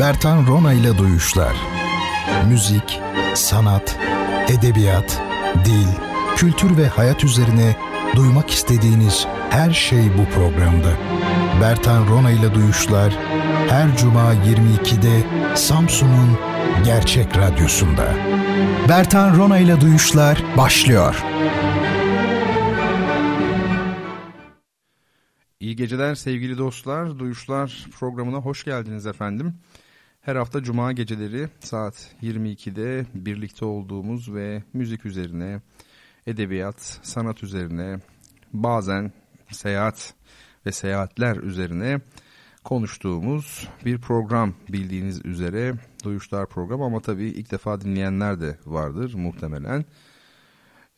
Bertan Rona ile Duyuşlar Müzik, sanat, edebiyat, dil, kültür ve hayat üzerine duymak istediğiniz her şey bu programda. Bertan Rona ile Duyuşlar her cuma 22'de Samsun'un Gerçek Radyosu'nda. Bertan Rona ile Duyuşlar başlıyor. İyi geceler sevgili dostlar. Duyuşlar programına hoş geldiniz efendim. Her hafta cuma geceleri saat 22'de birlikte olduğumuz ve müzik üzerine, edebiyat, sanat üzerine, bazen seyahat ve seyahatler üzerine konuştuğumuz bir program bildiğiniz üzere Duyuşlar programı ama tabii ilk defa dinleyenler de vardır muhtemelen.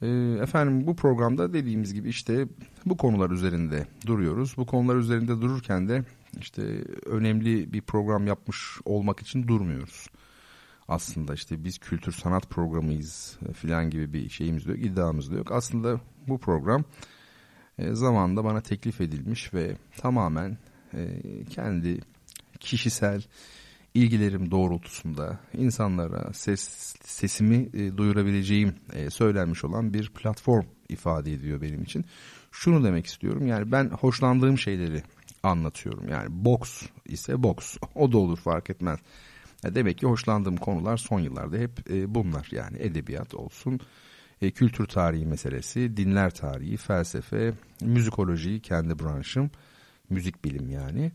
Ee, efendim bu programda dediğimiz gibi işte bu konular üzerinde duruyoruz. Bu konular üzerinde dururken de işte önemli bir program yapmış olmak için durmuyoruz. Aslında işte biz kültür sanat programıyız filan gibi bir şeyimiz yok, iddiamız da yok. Aslında bu program e, zamanında bana teklif edilmiş ve tamamen e, kendi kişisel ilgilerim doğrultusunda insanlara ses sesimi e, duyurabileceğim e, söylenmiş olan bir platform ifade ediyor benim için. Şunu demek istiyorum yani ben hoşlandığım şeyleri anlatıyorum. Yani boks ise boks o da olur fark etmez. Demek ki hoşlandığım konular son yıllarda hep e, bunlar yani edebiyat olsun, e, kültür tarihi meselesi, dinler tarihi, felsefe, müzikoloji kendi branşım, müzik bilim yani.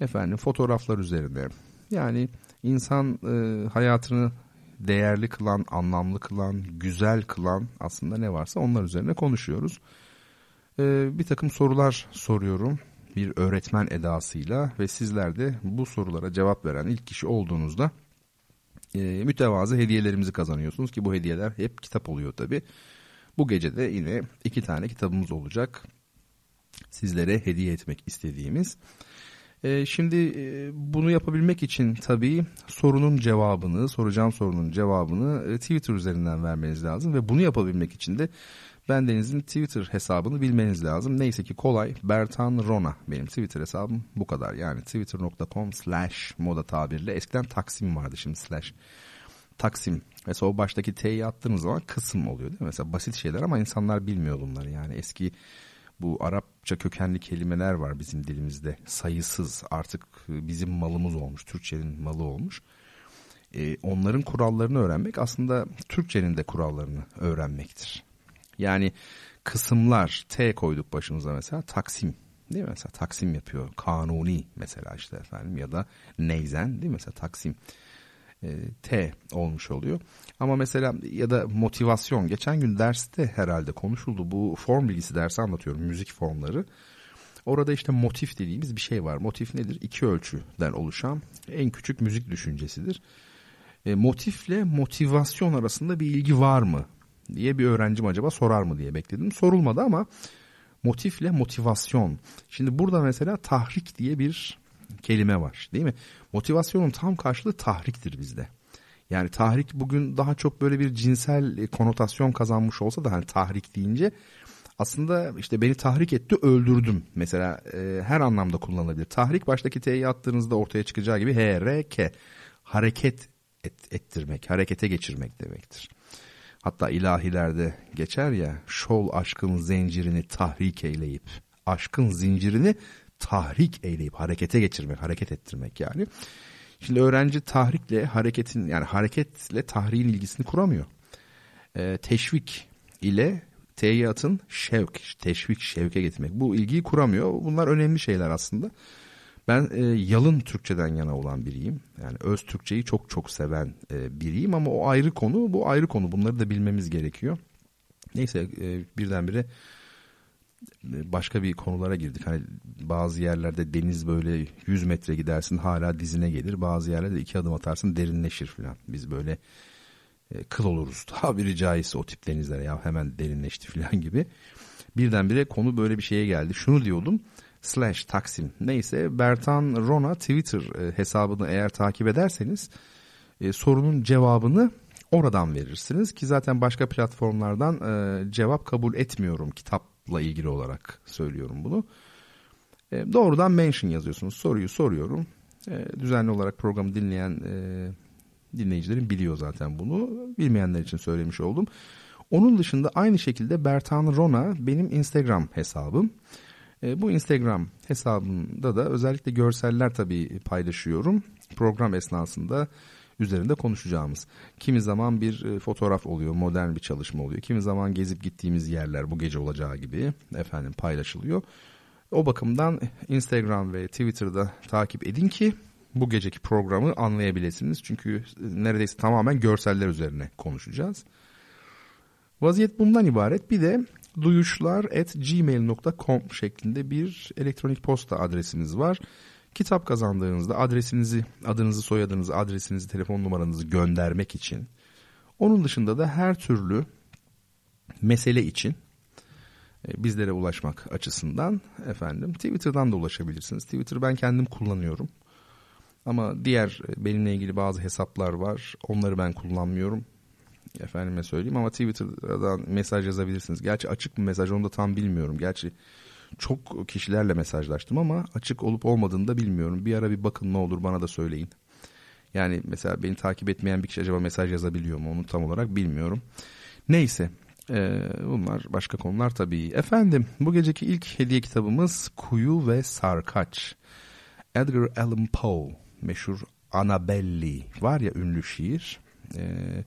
Efendim fotoğraflar üzerine yani insan e, hayatını değerli kılan, anlamlı kılan, güzel kılan aslında ne varsa onlar üzerine konuşuyoruz. Bir takım sorular soruyorum bir öğretmen edasıyla ve sizler de bu sorulara cevap veren ilk kişi olduğunuzda e, mütevazı hediyelerimizi kazanıyorsunuz ki bu hediyeler hep kitap oluyor tabi. Bu gece de yine iki tane kitabımız olacak sizlere hediye etmek istediğimiz. E, şimdi e, bunu yapabilmek için tabii sorunun cevabını, soracağım sorunun cevabını e, Twitter üzerinden vermeniz lazım ve bunu yapabilmek için de ben Deniz'in Twitter hesabını bilmeniz lazım. Neyse ki kolay. Bertan Rona benim Twitter hesabım bu kadar. Yani twitter.com slash moda tabirle. Eskiden Taksim vardı şimdi slash. Taksim. Mesela o baştaki T'yi attığınız zaman kısım oluyor değil mi? Mesela basit şeyler ama insanlar bilmiyor bunları. Yani eski bu Arapça kökenli kelimeler var bizim dilimizde. Sayısız artık bizim malımız olmuş. Türkçenin malı olmuş. Ee, onların kurallarını öğrenmek aslında Türkçenin de kurallarını öğrenmektir. Yani kısımlar T koyduk başımıza mesela taksim değil mi? Mesela taksim yapıyor. Kanuni mesela işte efendim ya da neyzen değil mi? Mesela taksim e, T olmuş oluyor. Ama mesela ya da motivasyon geçen gün derste herhalde konuşuldu. Bu form bilgisi dersi anlatıyorum müzik formları. Orada işte motif dediğimiz bir şey var. Motif nedir? İki ölçüden oluşan en küçük müzik düşüncesidir. E, motifle motivasyon arasında bir ilgi var mı diye bir öğrencim acaba sorar mı diye bekledim. Sorulmadı ama motifle motivasyon. Şimdi burada mesela tahrik diye bir kelime var değil mi? Motivasyonun tam karşılığı tahriktir bizde. Yani tahrik bugün daha çok böyle bir cinsel konotasyon kazanmış olsa da hani tahrik deyince aslında işte beni tahrik etti öldürdüm mesela e, her anlamda kullanılabilir. Tahrik baştaki T'yi attığınızda ortaya çıkacağı gibi H, R, K hareket et, ettirmek, harekete geçirmek demektir. Hatta ilahilerde geçer ya şol aşkın zincirini tahrik eyleyip aşkın zincirini tahrik eyleyip harekete geçirmek, hareket ettirmek yani. Şimdi öğrenci tahrikle hareketin yani hareketle tahriğin ilgisini kuramıyor. Ee, teşvik ile teyyatın şevk, teşvik, şevke getirmek. Bu ilgiyi kuramıyor. Bunlar önemli şeyler aslında. Ben e, yalın Türkçeden yana olan biriyim. Yani öz Türkçeyi çok çok seven e, biriyim ama o ayrı konu, bu ayrı konu. Bunları da bilmemiz gerekiyor. Neyse e, birdenbire e, başka bir konulara girdik. Hani bazı yerlerde deniz böyle 100 metre gidersin hala dizine gelir. Bazı yerlerde iki adım atarsın derinleşir falan. Biz böyle e, kıl oluruz tabiri caizse o tip denizlere ya hemen derinleşti falan gibi. Birdenbire konu böyle bir şeye geldi. Şunu diyordum slash Taksim neyse Bertan Rona Twitter e, hesabını eğer takip ederseniz e, sorunun cevabını oradan verirsiniz ki zaten başka platformlardan e, cevap kabul etmiyorum kitapla ilgili olarak söylüyorum bunu. E, doğrudan mention yazıyorsunuz soruyu soruyorum E, düzenli olarak programı dinleyen e, dinleyicilerin biliyor zaten bunu. Bilmeyenler için söylemiş oldum. Onun dışında aynı şekilde Bertan Rona benim Instagram hesabım. E, bu Instagram hesabında da özellikle görseller tabii paylaşıyorum. Program esnasında üzerinde konuşacağımız. Kimi zaman bir e, fotoğraf oluyor, modern bir çalışma oluyor. Kimi zaman gezip gittiğimiz yerler bu gece olacağı gibi efendim paylaşılıyor. O bakımdan Instagram ve Twitter'da takip edin ki bu geceki programı anlayabilirsiniz. Çünkü neredeyse tamamen görseller üzerine konuşacağız. Vaziyet bundan ibaret. Bir de duyuşlar@gmail.com şeklinde bir elektronik posta adresimiz var. Kitap kazandığınızda adresinizi, adınızı, soyadınızı, adresinizi, telefon numaranızı göndermek için onun dışında da her türlü mesele için e, bizlere ulaşmak açısından efendim Twitter'dan da ulaşabilirsiniz. Twitter ben kendim kullanıyorum. Ama diğer e, benimle ilgili bazı hesaplar var. Onları ben kullanmıyorum. Efendime söyleyeyim ama Twitter'dan mesaj yazabilirsiniz. Gerçi açık mı mesaj onu da tam bilmiyorum. Gerçi çok kişilerle mesajlaştım ama açık olup olmadığını da bilmiyorum. Bir ara bir bakın ne olur bana da söyleyin. Yani mesela beni takip etmeyen bir kişi acaba mesaj yazabiliyor mu onu tam olarak bilmiyorum. Neyse ee, bunlar başka konular tabii. Efendim bu geceki ilk hediye kitabımız Kuyu ve Sarkaç. Edgar Allan Poe meşhur Annabelli var ya ünlü şiir. Ee,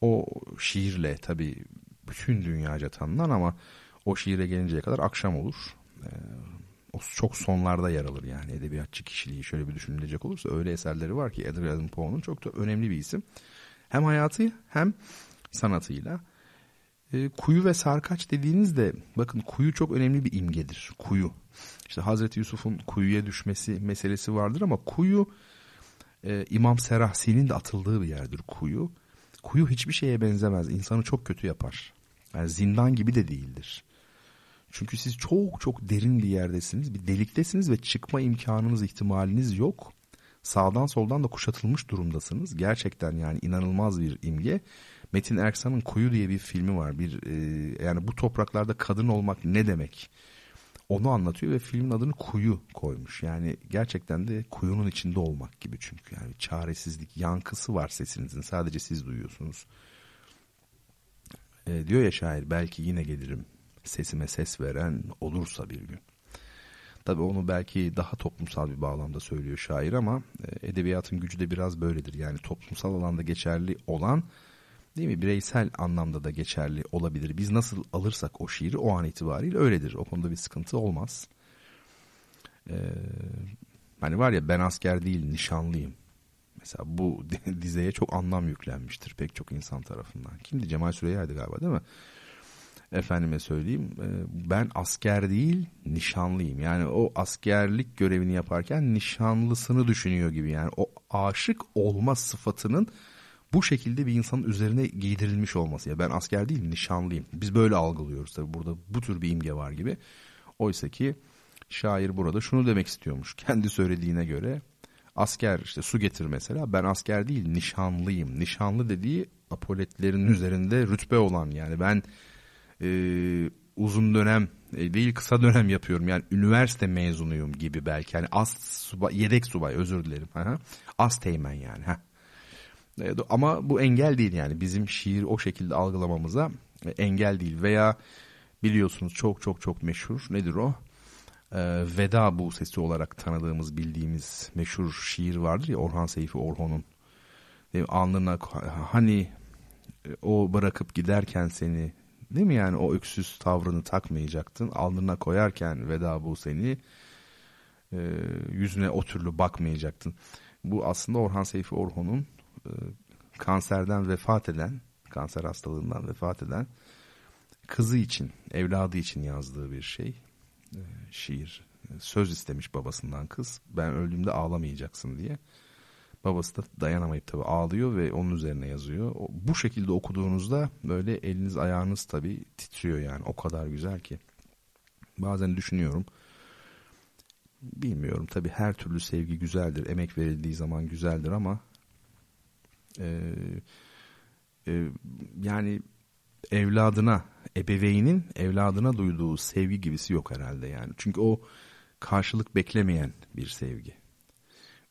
o şiirle tabii bütün dünyaca tanınan ama o şiire gelinceye kadar akşam olur. Ee, o çok sonlarda yer alır yani edebiyatçı kişiliği şöyle bir düşünülecek olursa öyle eserleri var ki Edgar Allan Poe'nun çok da önemli bir isim. Hem hayatı hem sanatıyla. E, kuyu ve sarkaç dediğinizde bakın kuyu çok önemli bir imgedir. Kuyu. İşte Hazreti Yusuf'un kuyuya düşmesi meselesi vardır ama kuyu e, İmam Serahsi'nin de atıldığı bir yerdir kuyu. Kuyu hiçbir şeye benzemez. İnsanı çok kötü yapar. Yani zindan gibi de değildir. Çünkü siz çok çok derin bir yerdesiniz. Bir deliktesiniz ve çıkma imkanınız, ihtimaliniz yok. Sağdan soldan da kuşatılmış durumdasınız. Gerçekten yani inanılmaz bir imge. Metin Erksan'ın Kuyu diye bir filmi var. Bir e, yani bu topraklarda kadın olmak ne demek? Onu anlatıyor ve filmin adını Kuyu koymuş. Yani gerçekten de kuyunun içinde olmak gibi çünkü yani çaresizlik, yankısı var sesinizin. Sadece siz duyuyorsunuz. E, diyor ya şair belki yine gelirim sesime ses veren olursa bir gün. Tabii onu belki daha toplumsal bir bağlamda söylüyor şair ama e, edebiyatın gücü de biraz böyledir. Yani toplumsal alanda geçerli olan değil mi bireysel anlamda da geçerli olabilir. Biz nasıl alırsak o şiiri o an itibariyle öyledir. O konuda bir sıkıntı olmaz. Ee, hani var ya ben asker değil nişanlıyım. Mesela bu dizeye çok anlam yüklenmiştir pek çok insan tarafından. Kimdi? Cemal Süreyya'ydı galiba değil mi? Efendime söyleyeyim e, ben asker değil nişanlıyım. Yani o askerlik görevini yaparken nişanlısını düşünüyor gibi. Yani o aşık olma sıfatının bu şekilde bir insanın üzerine giydirilmiş olması. Ya ben asker değil nişanlıyım. Biz böyle algılıyoruz tabii burada bu tür bir imge var gibi. Oysa ki şair burada şunu demek istiyormuş. Kendi söylediğine göre asker işte su getir mesela ben asker değil nişanlıyım. Nişanlı dediği apoletlerin üzerinde rütbe olan yani ben e, uzun dönem e, değil kısa dönem yapıyorum. Yani üniversite mezunuyum gibi belki. Yani as subay, yedek subay özür dilerim. Aha. As teğmen yani. Ha. E, ama bu engel değil yani bizim şiir o şekilde algılamamıza e, engel değil. Veya biliyorsunuz çok çok çok meşhur nedir o? Ee, Veda bu sesi olarak tanıdığımız bildiğimiz meşhur şiir vardır ya Orhan Seyfi Orhon'un. Alnına hani o bırakıp giderken seni Değil mi yani o öksüz tavrını takmayacaktın. Alnına koyarken veda bu seni e, yüzüne o türlü bakmayacaktın. Bu aslında Orhan Seyfi Orhon'un e, kanserden vefat eden, kanser hastalığından vefat eden kızı için, evladı için yazdığı bir şey. E, şiir. Söz istemiş babasından kız. Ben öldüğümde ağlamayacaksın diye. Babası da dayanamayıp tabii ağlıyor ve onun üzerine yazıyor. Bu şekilde okuduğunuzda böyle eliniz ayağınız tabii titriyor yani o kadar güzel ki. Bazen düşünüyorum. Bilmiyorum tabii her türlü sevgi güzeldir. Emek verildiği zaman güzeldir ama e, e, yani evladına, ebeveynin evladına duyduğu sevgi gibisi yok herhalde yani. Çünkü o karşılık beklemeyen bir sevgi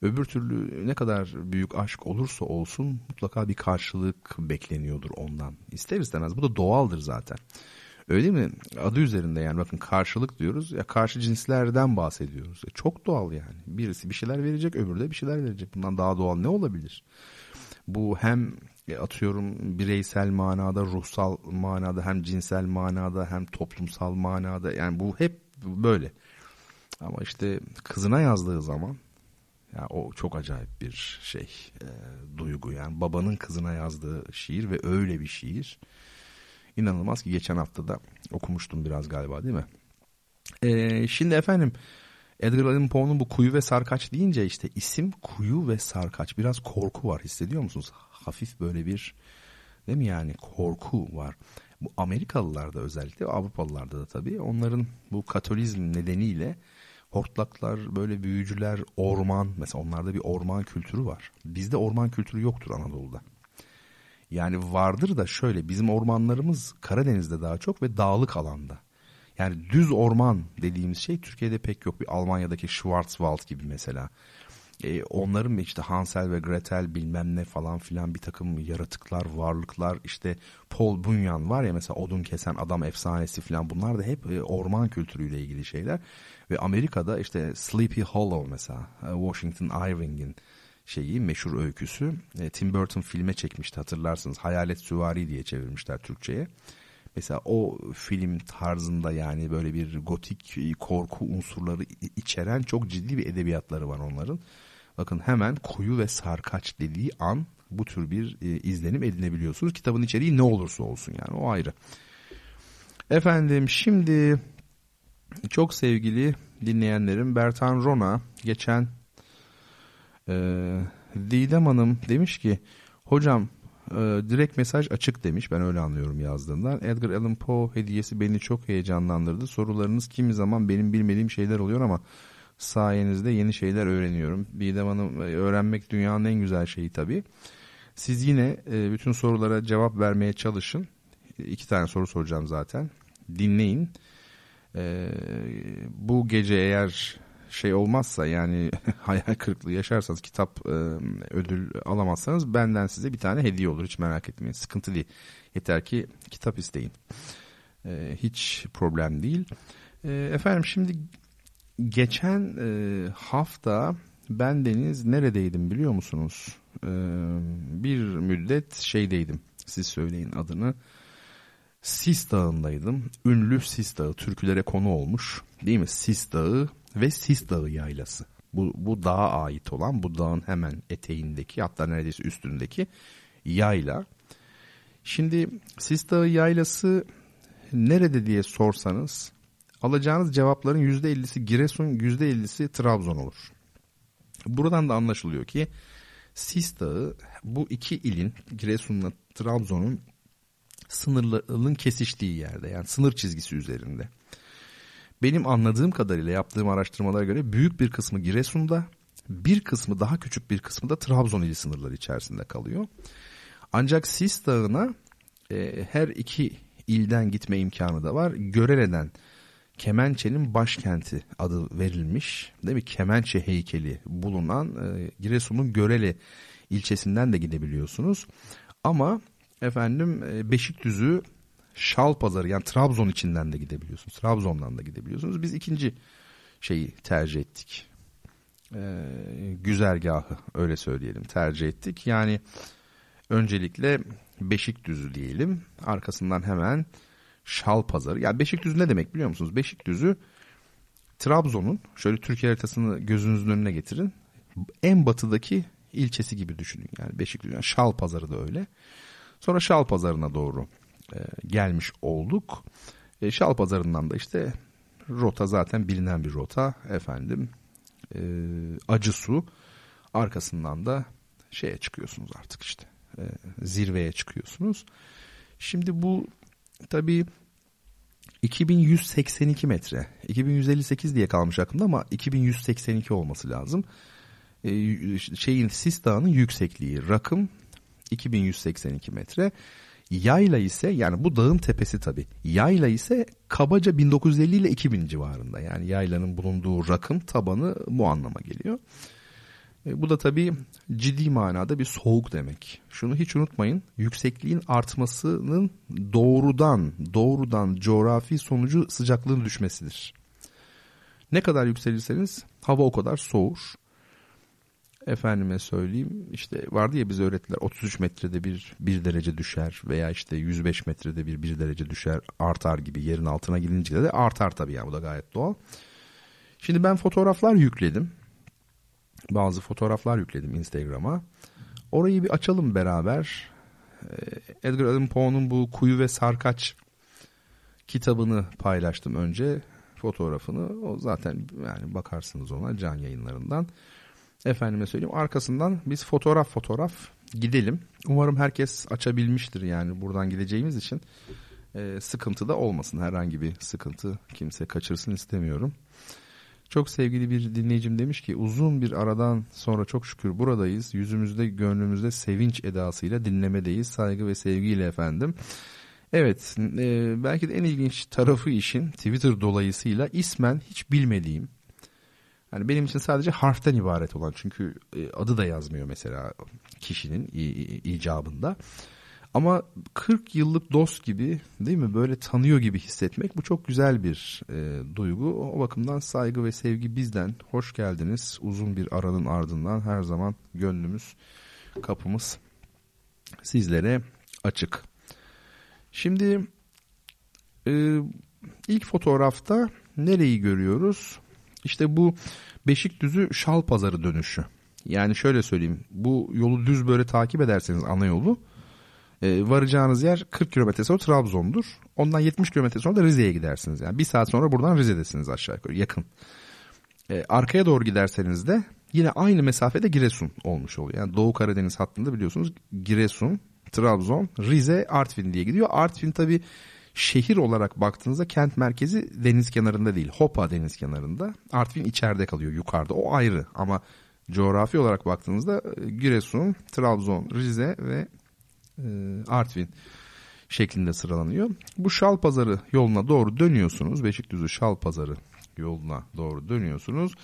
Öbür türlü ne kadar büyük aşk olursa olsun mutlaka bir karşılık bekleniyordur ondan. İster istemez bu da doğaldır zaten. Öyle değil mi? Adı üzerinde yani bakın karşılık diyoruz. Ya karşı cinslerden bahsediyoruz. E çok doğal yani. Birisi bir şeyler verecek, öbürü de bir şeyler verecek. Bundan daha doğal ne olabilir? Bu hem e, atıyorum bireysel manada, ruhsal manada, hem cinsel manada, hem toplumsal manada. Yani bu hep böyle. Ama işte kızına yazdığı zaman ya o çok acayip bir şey, e, duygu yani babanın kızına yazdığı şiir ve öyle bir şiir. İnanılmaz ki geçen hafta da okumuştum biraz galiba değil mi? E, şimdi efendim Edgar Allan Poe'nun bu kuyu ve sarkaç deyince işte isim kuyu ve sarkaç biraz korku var hissediyor musunuz? Hafif böyle bir değil mi yani korku var. Bu Amerikalılarda özellikle Avrupalılarda da tabii onların bu Katolizm nedeniyle hortlaklar, böyle büyücüler, orman mesela onlarda bir orman kültürü var. Bizde orman kültürü yoktur Anadolu'da. Yani vardır da şöyle bizim ormanlarımız Karadeniz'de daha çok ve dağlık alanda. Yani düz orman dediğimiz şey Türkiye'de pek yok. Bir Almanya'daki Schwarzwald gibi mesela. E, onların işte Hansel ve Gretel bilmem ne falan filan bir takım yaratıklar, varlıklar işte Paul Bunyan var ya mesela odun kesen adam efsanesi filan bunlar da hep e, orman kültürüyle ilgili şeyler. Ve Amerika'da işte Sleepy Hollow mesela e, Washington Irving'in şeyi meşhur öyküsü. E, Tim Burton filme çekmişti hatırlarsınız. Hayalet Süvari diye çevirmişler Türkçe'ye. Mesela o film tarzında yani böyle bir gotik korku unsurları içeren çok ciddi bir edebiyatları var onların. Bakın hemen kuyu ve sarkaç dediği an bu tür bir e, izlenim edinebiliyorsunuz. Kitabın içeriği ne olursa olsun yani o ayrı. Efendim şimdi çok sevgili dinleyenlerim Bertan Rona geçen e, Didem Hanım demiş ki hocam direkt mesaj açık demiş ben öyle anlıyorum yazdığından. Edgar Allan Poe hediyesi beni çok heyecanlandırdı. Sorularınız kimi zaman benim bilmediğim şeyler oluyor ama sayenizde yeni şeyler öğreniyorum. Didem Hanım e, öğrenmek dünyanın en güzel şeyi tabii. Siz yine e, bütün sorulara cevap vermeye çalışın. İki tane soru soracağım zaten. Dinleyin. E, bu gece eğer şey olmazsa yani hayal kırıklığı yaşarsanız kitap ödül alamazsanız benden size bir tane hediye olur. Hiç merak etmeyin. Sıkıntı değil. Yeter ki kitap isteyin. Hiç problem değil. Efendim şimdi geçen hafta ben Deniz neredeydim biliyor musunuz? Bir müddet şeydeydim. Siz söyleyin adını. Sis Dağı'ndaydım. Ünlü Sis Dağı. Türkülere konu olmuş. Değil mi? Sis Dağı ve Sis Dağı yaylası. Bu, bu dağa ait olan bu dağın hemen eteğindeki hatta neredeyse üstündeki yayla. Şimdi Sis Dağı yaylası nerede diye sorsanız alacağınız cevapların %50'si Giresun %50'si Trabzon olur. Buradan da anlaşılıyor ki Sis Dağı bu iki ilin Giresun'la Trabzon'un sınırların kesiştiği yerde yani sınır çizgisi üzerinde. Benim anladığım kadarıyla yaptığım araştırmalara göre büyük bir kısmı Giresun'da, bir kısmı daha küçük bir kısmı da Trabzon ili sınırları içerisinde kalıyor. Ancak Sis Dağı'na e, her iki ilden gitme imkanı da var. Görele'den Kemençe'nin başkenti adı verilmiş. Değil mi? Kemençe heykeli bulunan e, Giresun'un Görele ilçesinden de gidebiliyorsunuz. Ama efendim e, Beşikdüzü Şal Pazarı yani Trabzon içinden de gidebiliyorsunuz. Trabzon'dan da gidebiliyorsunuz. Biz ikinci şeyi tercih ettik. Ee, güzergahı öyle söyleyelim tercih ettik. Yani öncelikle Beşikdüzü diyelim. Arkasından hemen Şal Pazarı. Yani Beşikdüzü ne demek biliyor musunuz? Beşikdüzü Trabzon'un şöyle Türkiye haritasını gözünüzün önüne getirin. En batıdaki ilçesi gibi düşünün. Yani Beşikdüzü. Yani Şal Pazarı da öyle. Sonra Şal Pazarı'na doğru e, gelmiş olduk. E, Şal Pazarı'ndan da işte rota zaten bilinen bir rota efendim. E, acı su arkasından da şeye çıkıyorsunuz artık işte e, zirveye çıkıyorsunuz. Şimdi bu tabii 2182 metre. 2158 diye kalmış aklımda ama 2182 olması lazım. E, şeyin Sis Dağı'nın yüksekliği rakım 2182 metre. Yayla ise yani bu dağın tepesi tabi. Yayla ise kabaca 1950 ile 2000 civarında. Yani yaylanın bulunduğu rakım tabanı bu anlama geliyor. E, bu da tabii ciddi manada bir soğuk demek. Şunu hiç unutmayın. Yüksekliğin artmasının doğrudan doğrudan coğrafi sonucu sıcaklığın düşmesidir. Ne kadar yükselirseniz hava o kadar soğur. Efendime söyleyeyim işte vardı ya bize öğrettiler 33 metrede bir 1 derece düşer veya işte 105 metrede bir 1 derece düşer artar gibi yerin altına gidince de artar tabii yani bu da gayet doğal. Şimdi ben fotoğraflar yükledim bazı fotoğraflar yükledim Instagram'a. Orayı bir açalım beraber. Ee, Edgar Allan Poe'nun bu Kuyu ve Sarkaç kitabını paylaştım önce fotoğrafını. O zaten yani bakarsınız ona can yayınlarından. Efendime söyleyeyim arkasından biz fotoğraf fotoğraf gidelim. Umarım herkes açabilmiştir yani buradan gideceğimiz için e, sıkıntı da olmasın. Herhangi bir sıkıntı kimse kaçırsın istemiyorum. Çok sevgili bir dinleyicim demiş ki uzun bir aradan sonra çok şükür buradayız. Yüzümüzde gönlümüzde sevinç edasıyla dinlemedeyiz. Saygı ve sevgiyle efendim. Evet e, belki de en ilginç tarafı işin Twitter dolayısıyla ismen hiç bilmediğim yani benim için sadece harften ibaret olan çünkü e, adı da yazmıyor mesela kişinin icabında. Ama 40 yıllık dost gibi değil mi böyle tanıyor gibi hissetmek bu çok güzel bir e, duygu. O bakımdan saygı ve sevgi bizden. Hoş geldiniz. Uzun bir aranın ardından her zaman gönlümüz, kapımız sizlere açık. Şimdi e, ilk fotoğrafta nereyi görüyoruz? İşte bu Beşikdüzü Şal Pazarı dönüşü. Yani şöyle söyleyeyim bu yolu düz böyle takip ederseniz ana yolu e, varacağınız yer 40 kilometre sonra Trabzon'dur. Ondan 70 kilometre sonra da Rize'ye gidersiniz. Yani bir saat sonra buradan Rize'desiniz aşağı yukarı yakın. E, arkaya doğru giderseniz de yine aynı mesafede Giresun olmuş oluyor. Yani Doğu Karadeniz hattında biliyorsunuz Giresun, Trabzon, Rize, Artvin diye gidiyor. Artvin tabi şehir olarak baktığınızda kent merkezi deniz kenarında değil. Hopa deniz kenarında. Artvin içeride kalıyor yukarıda. O ayrı ama coğrafi olarak baktığınızda e, Giresun, Trabzon, Rize ve e, Artvin şeklinde sıralanıyor. Bu Şal Pazarı yoluna doğru dönüyorsunuz. Beşikdüzü Şal Pazarı yoluna doğru dönüyorsunuz.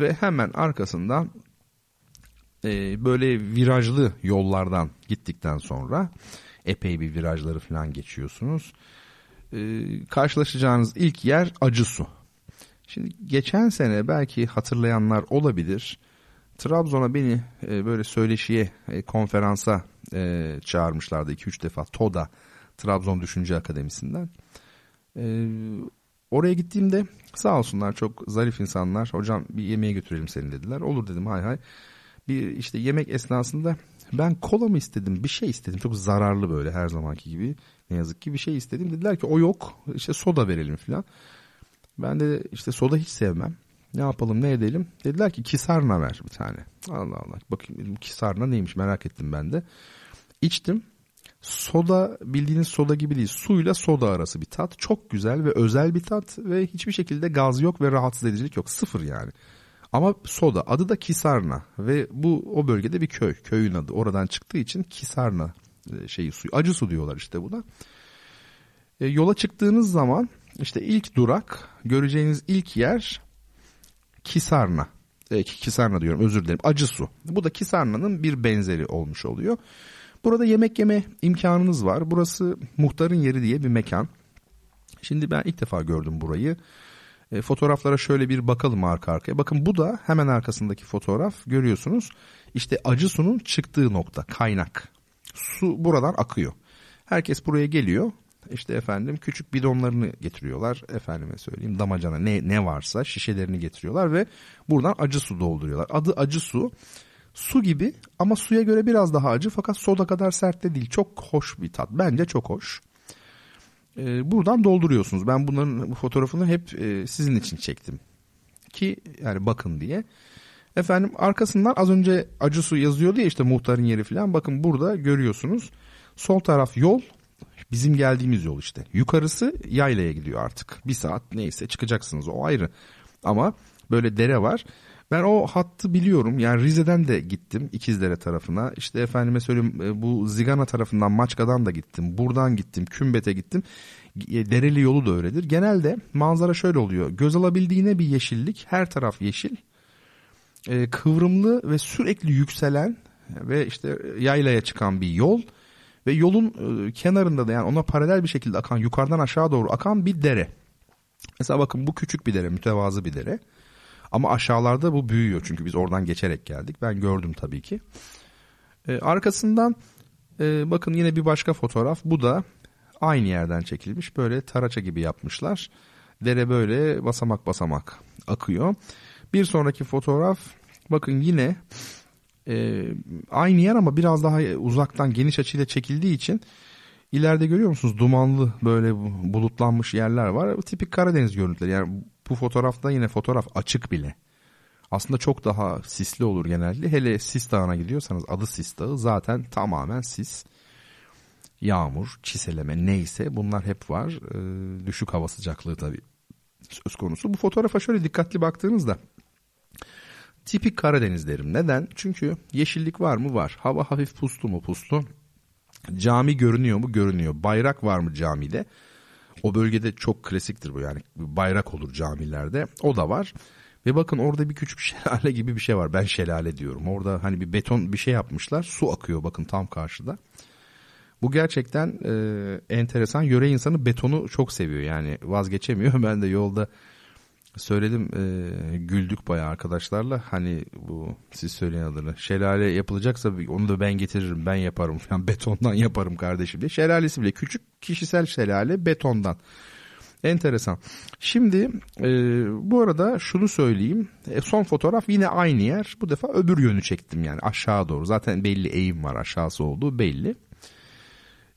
Ve hemen arkasından e, böyle virajlı yollardan gittikten sonra epey bir virajları falan geçiyorsunuz. E, karşılaşacağınız ilk yer Acısu. Şimdi geçen sene belki hatırlayanlar olabilir. Trabzon'a beni e, böyle söyleşiye, e, konferansa çağırmışlardı 2-3 defa. TODA, Trabzon Düşünce Akademisi'nden. Oraya gittiğimde sağ olsunlar çok zarif insanlar. Hocam bir yemeğe götürelim seni dediler. Olur dedim hay hay. Bir işte yemek esnasında ben kola mı istedim bir şey istedim. Çok zararlı böyle her zamanki gibi. Ne yazık ki bir şey istedim. Dediler ki o yok işte soda verelim filan. Ben de işte soda hiç sevmem. Ne yapalım ne edelim? Dediler ki kisarna ver bir tane. Allah Allah. Bakayım dedim kisarna neymiş merak ettim ben de. İçtim. Soda bildiğiniz soda gibi değil. Suyla soda arası bir tat. Çok güzel ve özel bir tat ve hiçbir şekilde gaz yok ve rahatsız edicilik yok. Sıfır yani. Ama soda adı da Kisarna ve bu o bölgede bir köy. Köyün adı. Oradan çıktığı için Kisarna şeyi suyu. Acı su diyorlar işte buna. E, yola çıktığınız zaman işte ilk durak göreceğiniz ilk yer Kisarna. E, Kisarna diyorum özür dilerim. Acı su. Bu da Kisarna'nın bir benzeri olmuş oluyor. Burada yemek yeme imkanınız var. Burası muhtarın yeri diye bir mekan. Şimdi ben ilk defa gördüm burayı. E, fotoğraflara şöyle bir bakalım arka arkaya. Bakın bu da hemen arkasındaki fotoğraf görüyorsunuz. İşte acı sunun çıktığı nokta kaynak. Su buradan akıyor. Herkes buraya geliyor. İşte efendim küçük bidonlarını getiriyorlar. Efendime söyleyeyim damacana ne, ne varsa şişelerini getiriyorlar ve buradan acı su dolduruyorlar. Adı acı su. Su gibi ama suya göre biraz daha acı fakat soda kadar sert de değil. Çok hoş bir tat. Bence çok hoş. Ee, buradan dolduruyorsunuz. Ben bunların bu fotoğrafını hep e, sizin için çektim. Ki yani bakın diye. Efendim arkasından az önce acı su yazıyordu ya işte muhtarın yeri falan. Bakın burada görüyorsunuz. Sol taraf yol, Bizim geldiğimiz yol işte. Yukarısı yaylaya gidiyor artık. Bir saat neyse çıkacaksınız o ayrı. Ama böyle dere var. Ben o hattı biliyorum. Yani Rize'den de gittim İkizdere tarafına. İşte efendime söyleyeyim e, bu Zigana tarafından Maçka'dan da gittim. Buradan gittim. Kümbet'e gittim. E, dereli yolu da öyledir. Genelde manzara şöyle oluyor. Göz alabildiğine bir yeşillik. Her taraf yeşil. E, kıvrımlı ve sürekli yükselen ve işte yaylaya çıkan bir yol ve yolun e, kenarında da yani ona paralel bir şekilde akan yukarıdan aşağı doğru akan bir dere. Mesela bakın bu küçük bir dere, mütevazı bir dere. Ama aşağılarda bu büyüyor çünkü biz oradan geçerek geldik. Ben gördüm tabii ki. Ee, arkasından e, bakın yine bir başka fotoğraf. Bu da aynı yerden çekilmiş. Böyle taraça gibi yapmışlar. Dere böyle basamak basamak akıyor. Bir sonraki fotoğraf bakın yine e, aynı yer ama biraz daha uzaktan geniş açıyla çekildiği için ileride görüyor musunuz dumanlı böyle bulutlanmış yerler var. Tipik Karadeniz görüntüleri yani bu fotoğrafta yine fotoğraf açık bile. Aslında çok daha sisli olur genelde. Hele Sis Dağı'na gidiyorsanız adı Sis Dağı zaten tamamen sis. Yağmur, çiseleme neyse bunlar hep var. Ee, düşük hava sıcaklığı tabii söz konusu. Bu fotoğrafa şöyle dikkatli baktığınızda tipik Karadeniz derim. Neden? Çünkü yeşillik var mı? Var. Hava hafif puslu mu? Puslu. Cami görünüyor mu? Görünüyor. Bayrak var mı camide? O bölgede çok klasiktir bu yani bayrak olur camilerde. O da var. Ve bakın orada bir küçük şelale gibi bir şey var. Ben şelale diyorum. Orada hani bir beton bir şey yapmışlar. Su akıyor bakın tam karşıda. Bu gerçekten e, enteresan. Yöre insanı betonu çok seviyor yani vazgeçemiyor. Ben de yolda söyledim e, güldük bayağı arkadaşlarla. Hani bu siz söyleyin adını. Şelale yapılacaksa onu da ben getiririm ben yaparım falan betondan yaparım kardeşim diye. Şelalesi bile küçük kişisel şelale betondan. Enteresan. Şimdi e, bu arada şunu söyleyeyim. E, son fotoğraf yine aynı yer. Bu defa öbür yönü çektim yani aşağı doğru. Zaten belli eğim var aşağısı olduğu belli.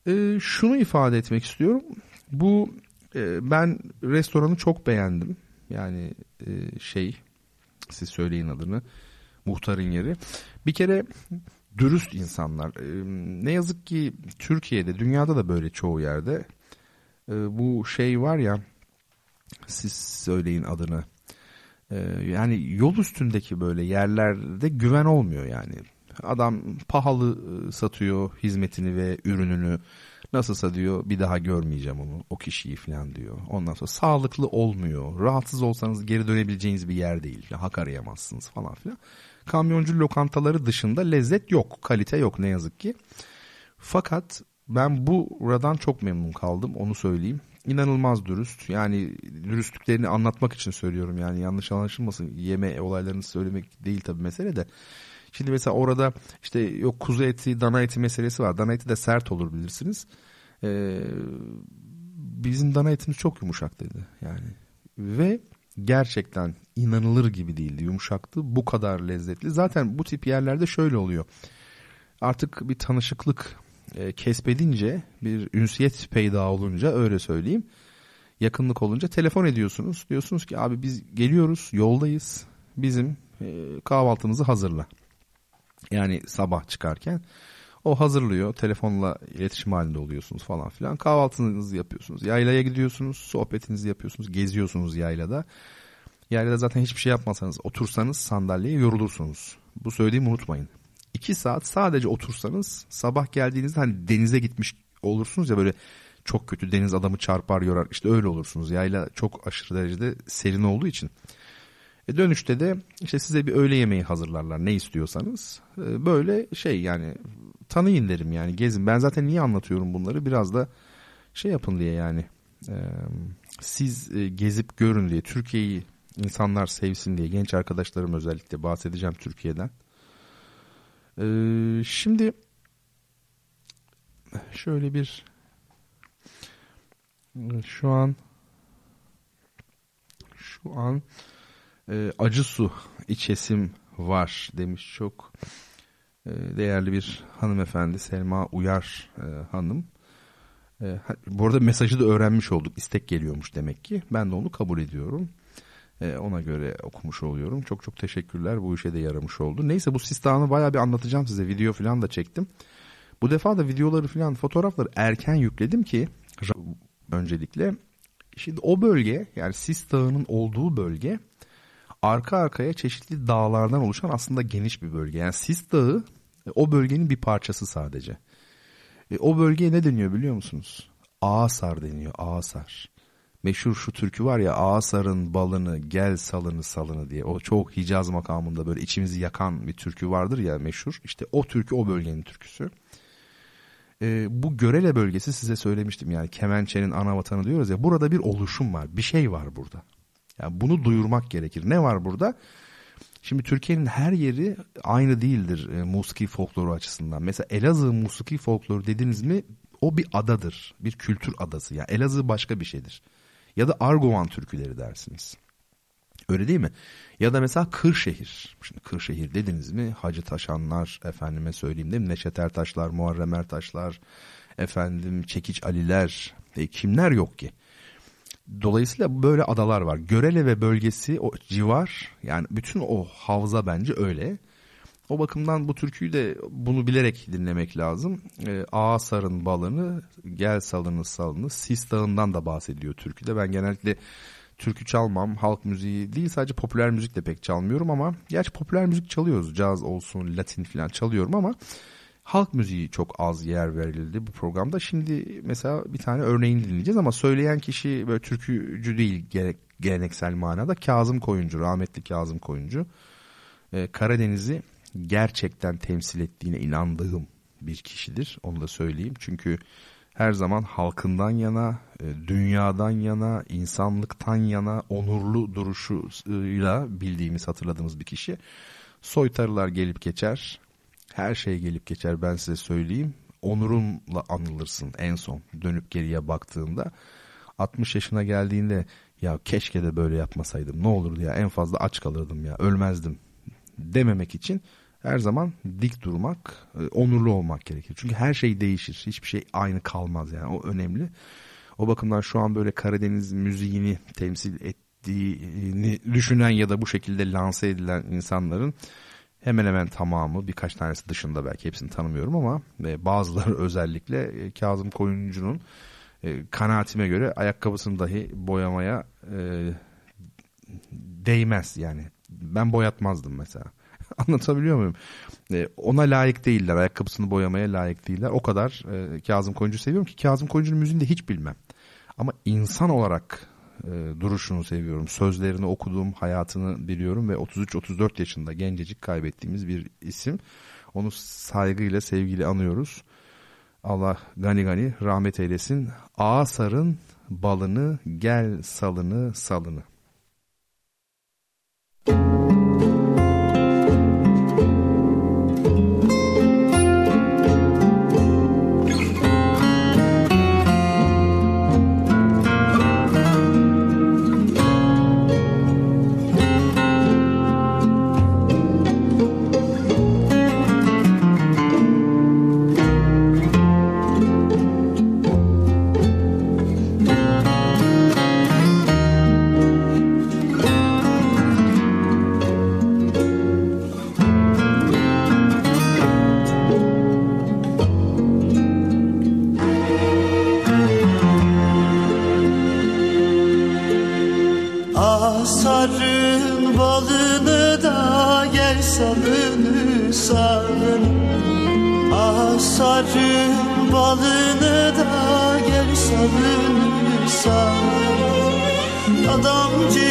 E, şunu ifade etmek istiyorum. Bu e, ben restoranı çok beğendim. Yani e, şey siz söyleyin adını. Muhtarın yeri. Bir kere dürüst insanlar. E, ne yazık ki Türkiye'de, dünyada da böyle çoğu yerde e, bu şey var ya siz söyleyin adını. E, yani yol üstündeki böyle yerlerde güven olmuyor yani. Adam pahalı e, satıyor hizmetini ve ürününü. Nasılsa diyor bir daha görmeyeceğim onu o kişiyi falan diyor. Ondan sonra sağlıklı olmuyor. Rahatsız olsanız geri dönebileceğiniz bir yer değil. Hak arayamazsınız falan filan. Kamyoncu lokantaları dışında lezzet yok. Kalite yok ne yazık ki. Fakat ben buradan çok memnun kaldım onu söyleyeyim. İnanılmaz dürüst. Yani dürüstlüklerini anlatmak için söylüyorum yani yanlış anlaşılmasın. Yeme olaylarını söylemek değil tabii mesele de. Şimdi mesela orada işte yok kuzu eti, dana eti meselesi var. Dana eti de sert olur bilirsiniz. Ee, bizim dana etimiz çok yumuşak dedi yani. Ve gerçekten inanılır gibi değildi. Yumuşaktı. Bu kadar lezzetli. Zaten bu tip yerlerde şöyle oluyor. Artık bir tanışıklık e, kesbedince bir ünsiyet peyda olunca öyle söyleyeyim. Yakınlık olunca telefon ediyorsunuz. Diyorsunuz ki abi biz geliyoruz yoldayız. Bizim e, kahvaltımızı hazırla. Yani sabah çıkarken o hazırlıyor. Telefonla iletişim halinde oluyorsunuz falan filan. Kahvaltınızı yapıyorsunuz. Yaylaya gidiyorsunuz. Sohbetinizi yapıyorsunuz. Geziyorsunuz yaylada. Yaylada zaten hiçbir şey yapmasanız otursanız sandalyeye yorulursunuz. Bu söylediğimi unutmayın. 2 saat sadece otursanız sabah geldiğinizde hani denize gitmiş olursunuz ya böyle çok kötü deniz adamı çarpar yorar işte öyle olursunuz. Yayla çok aşırı derecede serin olduğu için. E dönüşte de işte size bir öğle yemeği hazırlarlar ne istiyorsanız. E böyle şey yani tanıyın derim yani gezin. Ben zaten niye anlatıyorum bunları biraz da şey yapın diye yani. E, siz e, gezip görün diye Türkiye'yi insanlar sevsin diye genç arkadaşlarım özellikle bahsedeceğim Türkiye'den. Ee, şimdi şöyle bir şu an şu an e, acı su içesim var demiş çok e, değerli bir hanımefendi Selma Uyar e, hanım. E, bu arada mesajı da öğrenmiş olduk. istek geliyormuş demek ki. Ben de onu kabul ediyorum. E, ona göre okumuş oluyorum. Çok çok teşekkürler. Bu işe de yaramış oldu. Neyse bu sistanı bayağı bir anlatacağım size. Video falan da çektim. Bu defa da videoları falan fotoğrafları erken yükledim ki öncelikle şimdi o bölge yani Sis Dağı'nın olduğu bölge arka arkaya çeşitli dağlardan oluşan aslında geniş bir bölge. Yani Sis Dağı e, o bölgenin bir parçası sadece. E, o bölgeye ne deniyor biliyor musunuz? Ağasar deniyor. Ağasar. meşhur şu türkü var ya Ağasar'ın balını gel salını salını diye. O çok Hicaz makamında böyle içimizi yakan bir türkü vardır ya meşhur. İşte o türkü o bölgenin türküsü. Ee, bu Görele bölgesi size söylemiştim yani Kemençe'nin ana vatanı diyoruz ya. Burada bir oluşum var bir şey var burada. Yani bunu duyurmak gerekir. Ne var burada? Şimdi Türkiye'nin her yeri aynı değildir e, musiki folkloru açısından. Mesela Elazığ musiki folkloru dediniz mi o bir adadır. Bir kültür adası. Yani Elazığ başka bir şeydir. Ya da Argovan türküleri dersiniz. Öyle değil mi? Ya da mesela Kırşehir. Şimdi Kırşehir dediniz mi? Hacı Taşanlar, efendime söyleyeyim değil mi? Neşet Ertaşlar, Muharrem Ertaşlar, efendim Çekiç Aliler. E, kimler yok ki? Dolayısıyla böyle adalar var. Görele ve bölgesi o civar yani bütün o havza bence öyle. O bakımdan bu türküyü de bunu bilerek dinlemek lazım. E, Ağa sarın balını, gel salını salını, Sis Dağı'ndan da bahsediyor türküde. Ben genellikle türkü çalmam, halk müziği değil sadece popüler müzik de pek çalmıyorum ama gerçi popüler müzik çalıyoruz. Caz olsun, Latin falan çalıyorum ama halk müziği çok az yer verildi bu programda. Şimdi mesela bir tane örneğini dinleyeceğiz ama söyleyen kişi böyle türkücü değil geleneksel manada Kazım Koyuncu, rahmetli Kazım Koyuncu. Ee, Karadeniz'i gerçekten temsil ettiğine inandığım bir kişidir. Onu da söyleyeyim. Çünkü her zaman halkından yana, e, dünyadan yana, insanlıktan yana onurlu duruşuyla bildiğimiz, hatırladığımız bir kişi. Soytarılar gelip geçer. Her şey gelip geçer ben size söyleyeyim. Onurunla anılırsın en son dönüp geriye baktığında. 60 yaşına geldiğinde ya keşke de böyle yapmasaydım ne olurdu ya en fazla aç kalırdım ya ölmezdim dememek için her zaman dik durmak, e, onurlu olmak gerekir. Çünkü her şey değişir. Hiçbir şey aynı kalmaz yani. O önemli. O bakımdan şu an böyle Karadeniz müziğini temsil ettiğini düşünen ya da bu şekilde lanse edilen insanların hemen hemen tamamı birkaç tanesi dışında belki hepsini tanımıyorum ama e, bazıları özellikle e, Kazım Koyuncu'nun kanaatime göre ayakkabısını dahi boyamaya değmez yani. Ben boyatmazdım mesela. Anlatabiliyor muyum? E, ona layık değiller. Ayakkabısını boyamaya layık değiller. O kadar e, Kazım Koyuncu seviyorum ki Kazım Koyuncu'nun müziğini de hiç bilmem. Ama insan olarak e, duruşunu seviyorum. Sözlerini okudum, hayatını biliyorum ve 33-34 yaşında gencecik kaybettiğimiz bir isim. Onu saygıyla, sevgiyle anıyoruz. Allah gani gani rahmet eylesin. Ağa sarın balını, gel salını salını. Arın balını da gel savun savun Adamcı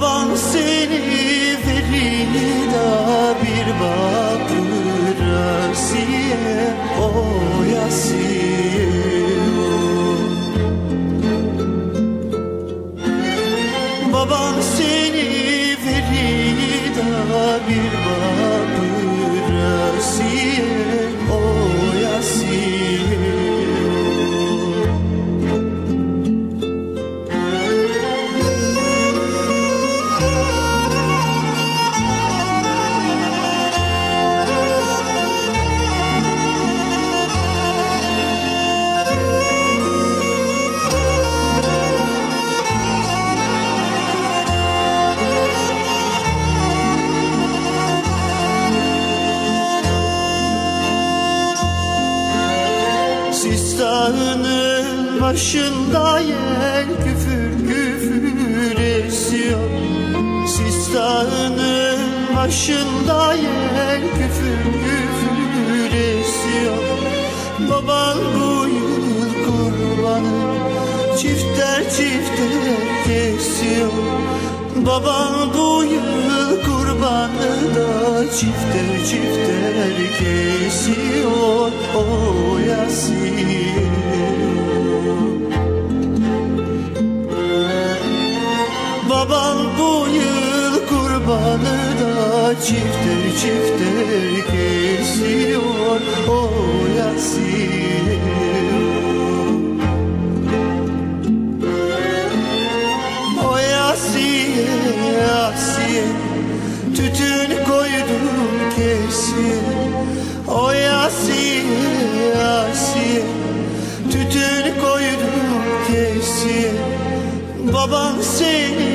Baban seni verida bir bakır asiye o yasiye başında yel küfür küfür esiyor. Sis dağının başında yel küfür küfür esiyor. Baban bu yıl kurbanı çifter çifter kesiyor. Baban bu yıl kurbanı da çifter çifter kesiyor. O Yasin Baban bu yıl kurbanı da çifter çifter kesiyor. O Yasin Baban seni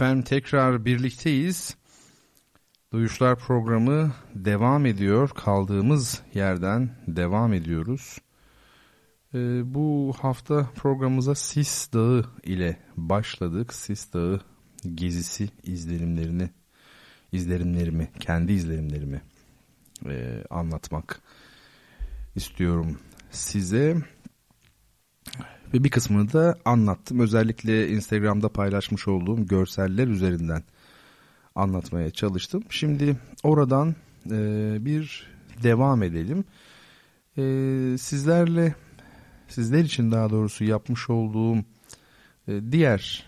Efendim tekrar birlikteyiz. Duyuşlar programı devam ediyor. Kaldığımız yerden devam ediyoruz. Ee, bu hafta programımıza Sis Dağı ile başladık. Sis Dağı gezisi izlenimlerini, izlenimlerimi, kendi izlenimlerimi e, anlatmak istiyorum size. Ve bir kısmını da anlattım. Özellikle Instagram'da paylaşmış olduğum görseller üzerinden anlatmaya çalıştım. Şimdi oradan e, bir devam edelim. E, sizlerle, sizler için daha doğrusu yapmış olduğum e, diğer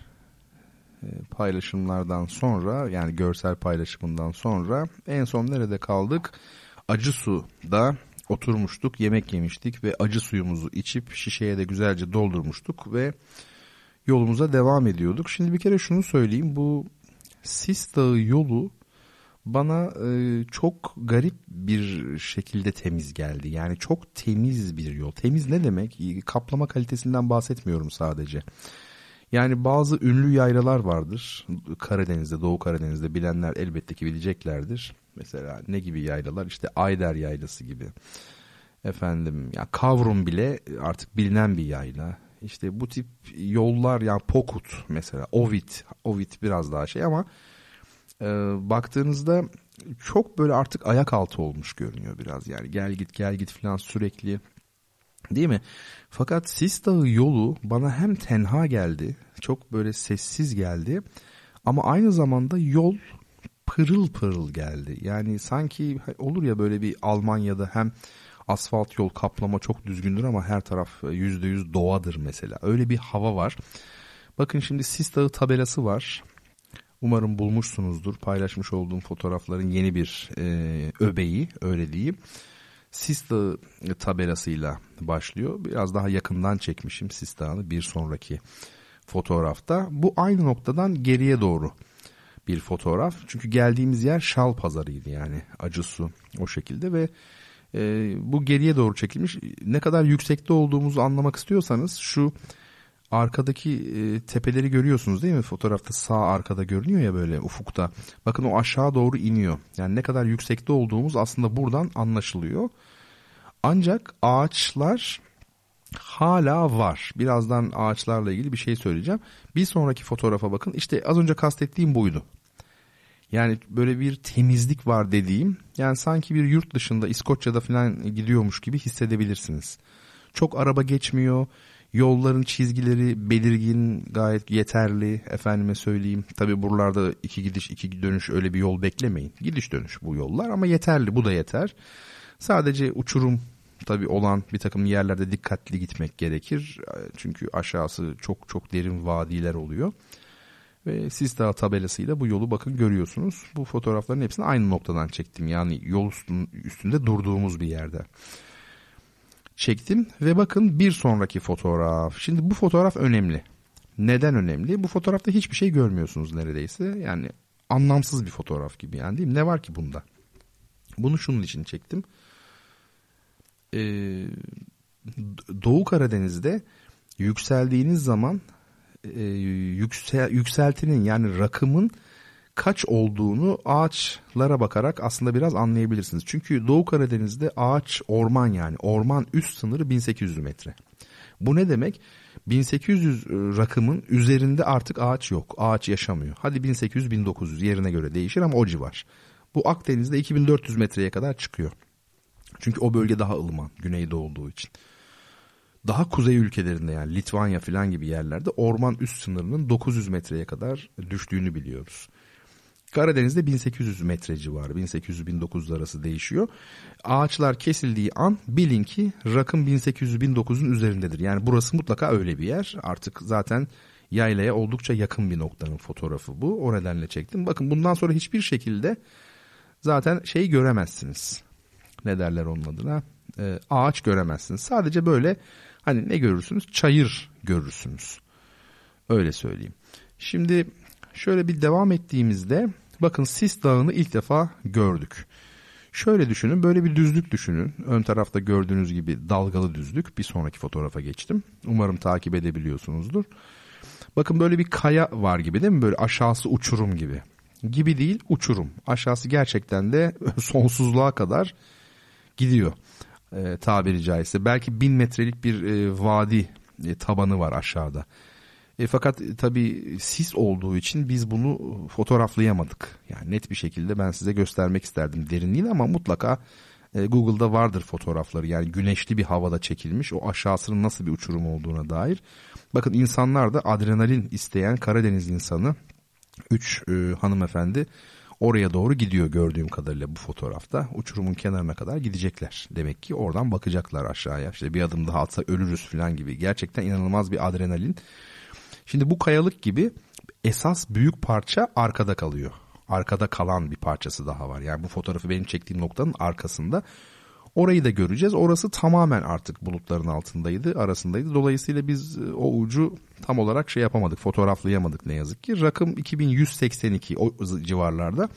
e, paylaşımlardan sonra yani görsel paylaşımından sonra en son nerede kaldık? Acı Su'da oturmuştuk, yemek yemiştik ve acı suyumuzu içip şişeye de güzelce doldurmuştuk ve yolumuza devam ediyorduk. Şimdi bir kere şunu söyleyeyim. Bu Sis Dağı yolu bana e, çok garip bir şekilde temiz geldi. Yani çok temiz bir yol. Temiz ne demek? Kaplama kalitesinden bahsetmiyorum sadece. Yani bazı ünlü yaylalar vardır. Karadeniz'de, Doğu Karadeniz'de bilenler elbette ki bileceklerdir. Mesela ne gibi yaylalar? İşte Ayder Yaylası gibi. Efendim ya Kavrum bile artık bilinen bir yayla. İşte bu tip yollar yani Pokut mesela Ovid. Ovid biraz daha şey ama e, baktığınızda çok böyle artık ayak altı olmuş görünüyor biraz. Yani gel git gel git falan sürekli Değil mi? Fakat Sis Dağı yolu bana hem tenha geldi, çok böyle sessiz geldi ama aynı zamanda yol pırıl pırıl geldi. Yani sanki olur ya böyle bir Almanya'da hem asfalt yol kaplama çok düzgündür ama her taraf yüzde yüz doğadır mesela. Öyle bir hava var. Bakın şimdi Sis Dağı tabelası var. Umarım bulmuşsunuzdur. Paylaşmış olduğum fotoğrafların yeni bir e, öbeği öyle diyeyim. Sis Dağı tabelasıyla başlıyor. Biraz daha yakından çekmişim Sis Dağı'nı bir sonraki fotoğrafta. Bu aynı noktadan geriye doğru bir fotoğraf. Çünkü geldiğimiz yer Şal Pazarı'ydı yani Acısu o şekilde ve e, bu geriye doğru çekilmiş. Ne kadar yüksekte olduğumuzu anlamak istiyorsanız şu arkadaki e, tepeleri görüyorsunuz değil mi? Fotoğrafta sağ arkada görünüyor ya böyle ufukta. Bakın o aşağı doğru iniyor. Yani ne kadar yüksekte olduğumuz aslında buradan anlaşılıyor. Ancak ağaçlar hala var. Birazdan ağaçlarla ilgili bir şey söyleyeceğim. Bir sonraki fotoğrafa bakın. İşte az önce kastettiğim buydu. Yani böyle bir temizlik var dediğim. Yani sanki bir yurt dışında İskoçya'da falan gidiyormuş gibi hissedebilirsiniz. Çok araba geçmiyor Yolların çizgileri belirgin, gayet yeterli. Efendime söyleyeyim. Tabi buralarda iki gidiş, iki dönüş öyle bir yol beklemeyin. Gidiş dönüş bu yollar ama yeterli. Bu da yeter. Sadece uçurum tabi olan bir takım yerlerde dikkatli gitmek gerekir. Çünkü aşağısı çok çok derin vadiler oluyor. Ve Sis Dağı tabelasıyla bu yolu bakın görüyorsunuz. Bu fotoğrafların hepsini aynı noktadan çektim. Yani yol üstünde durduğumuz bir yerde çektim ve bakın bir sonraki fotoğraf. Şimdi bu fotoğraf önemli. Neden önemli? Bu fotoğrafta hiçbir şey görmüyorsunuz neredeyse. Yani anlamsız bir fotoğraf gibi yani değil mi? Ne var ki bunda? Bunu şunun için çektim. Ee, Doğu Karadeniz'de yükseldiğiniz zaman e, yüksel, yükseltinin yani rakımın kaç olduğunu ağaçlara bakarak aslında biraz anlayabilirsiniz. Çünkü Doğu Karadeniz'de ağaç orman yani orman üst sınırı 1800 metre. Bu ne demek? 1800 rakımın üzerinde artık ağaç yok. Ağaç yaşamıyor. Hadi 1800-1900 yerine göre değişir ama o civar. Bu Akdeniz'de 2400 metreye kadar çıkıyor. Çünkü o bölge daha ılıman güneyde olduğu için. Daha kuzey ülkelerinde yani Litvanya falan gibi yerlerde orman üst sınırının 900 metreye kadar düştüğünü biliyoruz. Karadeniz'de 1800 metre civarı 1800-1900 arası değişiyor. Ağaçlar kesildiği an bilin ki rakım 1800-1900'un üzerindedir. Yani burası mutlaka öyle bir yer. Artık zaten yaylaya oldukça yakın bir noktanın fotoğrafı bu. O nedenle çektim. Bakın bundan sonra hiçbir şekilde zaten şeyi göremezsiniz. Ne derler onun adına? Ee, ağaç göremezsiniz. Sadece böyle hani ne görürsünüz? Çayır görürsünüz. Öyle söyleyeyim. Şimdi şöyle bir devam ettiğimizde Bakın Sis Dağı'nı ilk defa gördük. Şöyle düşünün böyle bir düzlük düşünün. Ön tarafta gördüğünüz gibi dalgalı düzlük. Bir sonraki fotoğrafa geçtim. Umarım takip edebiliyorsunuzdur. Bakın böyle bir kaya var gibi değil mi? Böyle aşağısı uçurum gibi. Gibi değil uçurum. Aşağısı gerçekten de sonsuzluğa kadar gidiyor. E, tabiri caizse. Belki bin metrelik bir e, vadi e, tabanı var aşağıda. E, fakat e, tabii sis olduğu için biz bunu fotoğraflayamadık. Yani net bir şekilde ben size göstermek isterdim derinliğini ama mutlaka e, Google'da vardır fotoğrafları. Yani güneşli bir havada çekilmiş o aşağısının nasıl bir uçurum olduğuna dair. Bakın insanlar da adrenalin isteyen Karadeniz insanı 3 e, hanımefendi oraya doğru gidiyor gördüğüm kadarıyla bu fotoğrafta. Uçurumun kenarına kadar gidecekler. Demek ki oradan bakacaklar aşağıya. İşte bir adım daha atsa ölürüz falan gibi. Gerçekten inanılmaz bir adrenalin. Şimdi bu kayalık gibi esas büyük parça arkada kalıyor. Arkada kalan bir parçası daha var. Yani bu fotoğrafı benim çektiğim noktanın arkasında. Orayı da göreceğiz. Orası tamamen artık bulutların altındaydı, arasındaydı. Dolayısıyla biz e, o ucu tam olarak şey yapamadık, fotoğraflayamadık ne yazık ki. Rakım 2182 o civarlarda.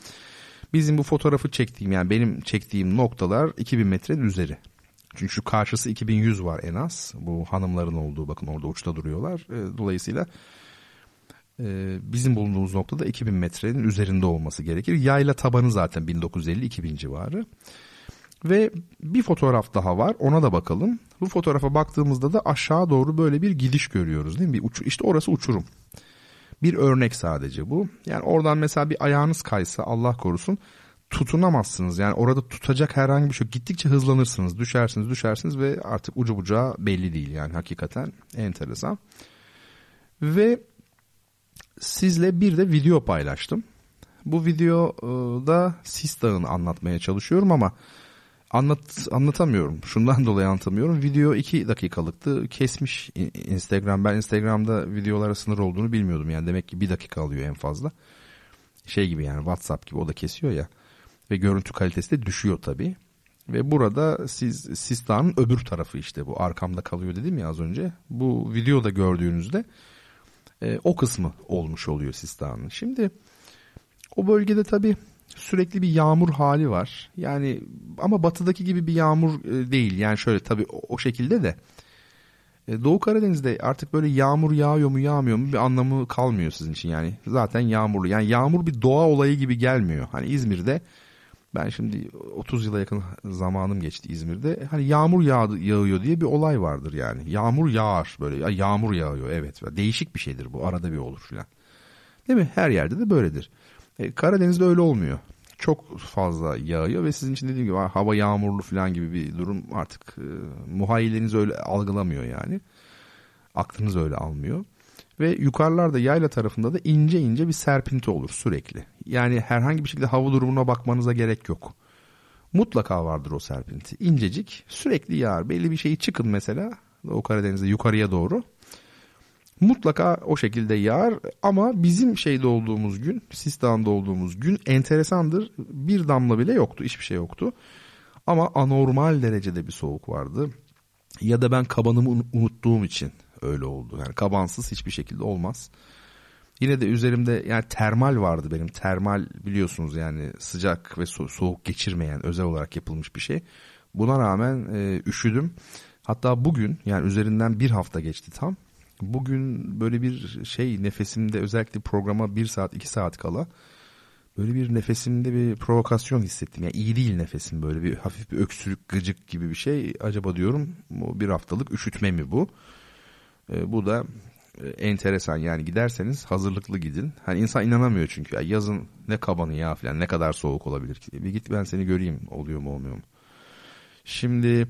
Bizim bu fotoğrafı çektiğim yani benim çektiğim noktalar 2000 metrenin üzeri. Çünkü şu karşısı 2100 var en az. Bu hanımların olduğu bakın orada uçta duruyorlar. E, dolayısıyla e, bizim bulunduğumuz noktada 2000 metrenin üzerinde olması gerekir. Yayla tabanı zaten 1950-2000 civarı. Ve bir fotoğraf daha var ona da bakalım. Bu fotoğrafa baktığımızda da aşağı doğru böyle bir gidiş görüyoruz değil mi? Bir uç, işte orası uçurum. Bir örnek sadece bu. Yani oradan mesela bir ayağınız kaysa Allah korusun tutunamazsınız. Yani orada tutacak herhangi bir şey. Gittikçe hızlanırsınız. Düşersiniz düşersiniz ve artık ucu bucağı belli değil yani hakikaten enteresan. Ve sizle bir de video paylaştım. Bu videoda Sis Dağı'nı anlatmaya çalışıyorum ama anlat anlatamıyorum. Şundan dolayı anlatamıyorum. Video 2 dakikalıktı. Kesmiş Instagram. Ben Instagram'da videolara sınır olduğunu bilmiyordum. Yani demek ki bir dakika alıyor en fazla. Şey gibi yani WhatsApp gibi o da kesiyor ya ve görüntü kalitesi de düşüyor tabii. Ve burada siz Sistan'ın öbür tarafı işte bu arkamda kalıyor dedim ya az önce. Bu videoda gördüğünüzde e, o kısmı olmuş oluyor Sistan'ın. Şimdi o bölgede tabii sürekli bir yağmur hali var. Yani ama batıdaki gibi bir yağmur e, değil. Yani şöyle tabii o, o şekilde de e, Doğu Karadeniz'de artık böyle yağmur yağıyor mu yağmıyor mu bir anlamı kalmıyor sizin için yani. Zaten yağmurlu. Yani yağmur bir doğa olayı gibi gelmiyor. Hani İzmir'de ben şimdi 30 yıla yakın zamanım geçti İzmir'de. Hani yağmur yağ, yağıyor diye bir olay vardır yani. Yağmur yağar böyle. Ya yağmur yağıyor evet. Değişik bir şeydir bu. Arada bir olur filan. Değil mi? Her yerde de böyledir. E, Karadeniz'de öyle olmuyor. Çok fazla yağıyor ve sizin için dediğim gibi hava yağmurlu falan gibi bir durum artık e, muhayyileniz öyle algılamıyor yani. Aklınız öyle almıyor. Ve yukarılarda yayla tarafında da ince ince bir serpinti olur sürekli. Yani herhangi bir şekilde hava durumuna bakmanıza gerek yok. Mutlaka vardır o serpinti. İncecik sürekli yağar. Belli bir şeyi çıkın mesela o Karadeniz'de yukarıya doğru. Mutlaka o şekilde yağar ama bizim şeyde olduğumuz gün, Sistan'da olduğumuz gün enteresandır. Bir damla bile yoktu, hiçbir şey yoktu. Ama anormal derecede bir soğuk vardı. Ya da ben kabanımı unuttuğum için öyle oldu. Yani kabansız hiçbir şekilde olmaz. Yine de üzerimde yani termal vardı benim. Termal biliyorsunuz yani sıcak ve so- soğuk geçirmeyen özel olarak yapılmış bir şey. Buna rağmen e, üşüdüm. Hatta bugün yani üzerinden bir hafta geçti tam. Bugün böyle bir şey nefesimde özellikle programa bir saat iki saat kala böyle bir nefesimde bir provokasyon hissettim. Yani iyi değil nefesim böyle bir hafif bir öksürük gıcık gibi bir şey. Acaba diyorum bu bir haftalık üşütme mi bu? E, bu da e, enteresan yani giderseniz hazırlıklı gidin. Hani insan inanamıyor çünkü ya yazın ne kabanı ya falan ne kadar soğuk olabilir ki. Bir git ben seni göreyim oluyor mu olmuyor mu? Şimdi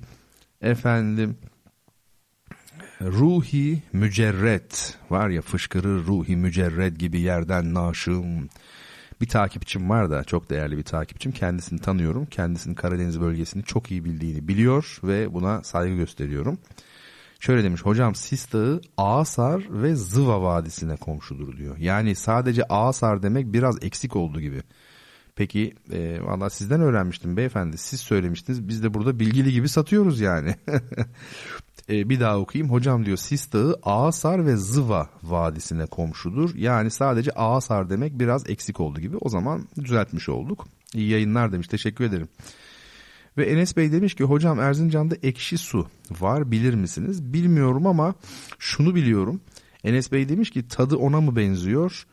efendim ruhi mücerret var ya fışkırır ruhi mücerret gibi yerden naşım. Bir takipçim var da çok değerli bir takipçim. Kendisini tanıyorum. Kendisinin Karadeniz bölgesini çok iyi bildiğini biliyor ve buna saygı gösteriyorum. Şöyle demiş hocam Sis Dağı Ağasar ve Zıva Vadisi'ne komşudur diyor. Yani sadece Ağasar demek biraz eksik oldu gibi. Peki e, valla sizden öğrenmiştim beyefendi. Siz söylemiştiniz biz de burada bilgili gibi satıyoruz yani. e, bir daha okuyayım. Hocam diyor Sis Dağı Ağasar ve Zıva Vadisi'ne komşudur. Yani sadece Ağasar demek biraz eksik oldu gibi. O zaman düzeltmiş olduk. İyi yayınlar demiş. Teşekkür ederim. Ve Enes Bey demiş ki hocam Erzincan'da ekşi su var bilir misiniz? Bilmiyorum ama şunu biliyorum. Enes Bey demiş ki tadı ona mı benziyor?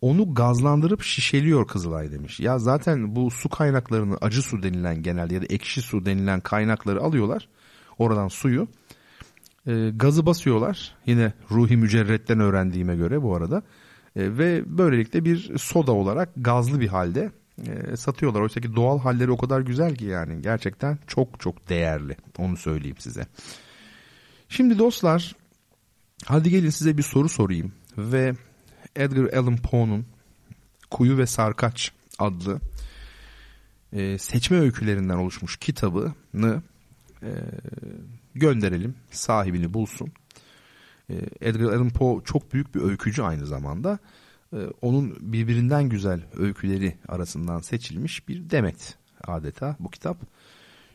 Onu gazlandırıp şişeliyor Kızılay demiş. Ya zaten bu su kaynaklarını acı su denilen genelde ya da ekşi su denilen kaynakları alıyorlar. Oradan suyu e, gazı basıyorlar. Yine ruhi mücerretten öğrendiğime göre bu arada. E, ve böylelikle bir soda olarak gazlı bir halde e, satıyorlar. Oysa ki doğal halleri o kadar güzel ki yani gerçekten çok çok değerli. Onu söyleyeyim size. Şimdi dostlar hadi gelin size bir soru sorayım ve Edgar Allan Poe'nun Kuyu ve Sarkaç adlı e, seçme öykülerinden oluşmuş kitabını e, gönderelim sahibini bulsun. E, Edgar Allan Poe çok büyük bir öykücü aynı zamanda. E, onun birbirinden güzel öyküleri arasından seçilmiş bir demet adeta bu kitap.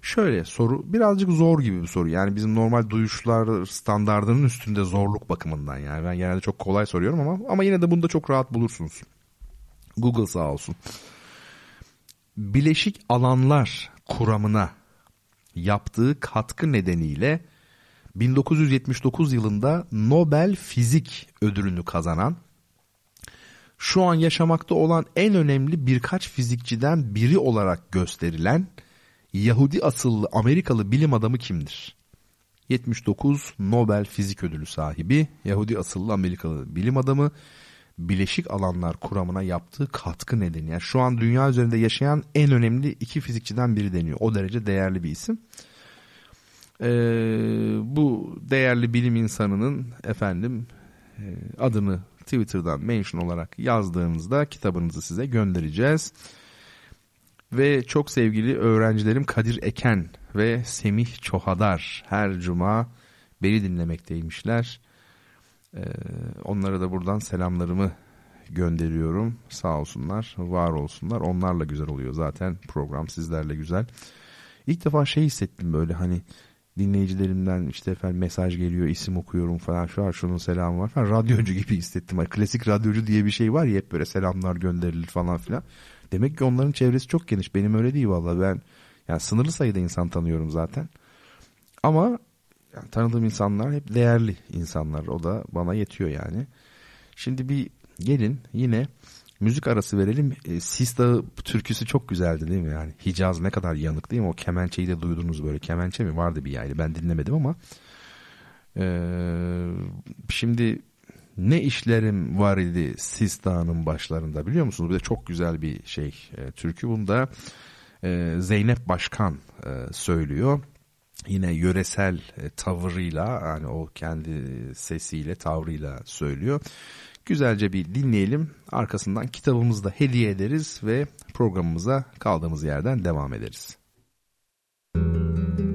Şöyle soru birazcık zor gibi bir soru. Yani bizim normal duyuşlar standartının üstünde zorluk bakımından. Yani ben genelde çok kolay soruyorum ama ama yine de bunda çok rahat bulursunuz. Google sağ olsun. Bileşik alanlar kuramına yaptığı katkı nedeniyle 1979 yılında Nobel Fizik ödülünü kazanan şu an yaşamakta olan en önemli birkaç fizikçiden biri olarak gösterilen Yahudi asıllı Amerikalı bilim adamı kimdir? 79 Nobel Fizik Ödülü sahibi Yahudi asıllı Amerikalı bilim adamı bileşik alanlar kuramına yaptığı katkı nedeni. Yani şu an dünya üzerinde yaşayan en önemli iki fizikçiden biri deniyor. O derece değerli bir isim. Ee, bu değerli bilim insanının efendim e, adını Twitter'dan mention olarak yazdığınızda kitabınızı size göndereceğiz. Ve çok sevgili öğrencilerim Kadir Eken ve Semih Çohadar her cuma beni dinlemekteymişler. Ee, onlara da buradan selamlarımı gönderiyorum. Sağ olsunlar, var olsunlar. Onlarla güzel oluyor zaten program sizlerle güzel. İlk defa şey hissettim böyle hani dinleyicilerimden işte efendim mesaj geliyor, isim okuyorum falan. Şu an şunun selamı var falan. Radyocu gibi hissettim. Hani klasik radyocu diye bir şey var ya hep böyle selamlar gönderilir falan filan. Demek ki onların çevresi çok geniş. Benim öyle değil vallahi ben yani sınırlı sayıda insan tanıyorum zaten. Ama yani tanıdığım insanlar hep değerli insanlar. O da bana yetiyor yani. Şimdi bir gelin yine müzik arası verelim. E, Sis Dağı türküsü çok güzeldi değil mi? Yani Hicaz ne kadar yanık değil mi? O kemençeyi de duydunuz böyle. Kemençe mi? Vardı bir yaylı. Ben dinlemedim ama. E, şimdi ne işlerim var idi Sis Dağı'nın başlarında biliyor musunuz? Bir de çok güzel bir şey e, türkü. Bunda e, Zeynep Başkan e, söylüyor. Yine yöresel e, tavırıyla yani o kendi sesiyle tavrıyla söylüyor. Güzelce bir dinleyelim. Arkasından kitabımızı da hediye ederiz ve programımıza kaldığımız yerden devam ederiz. Oy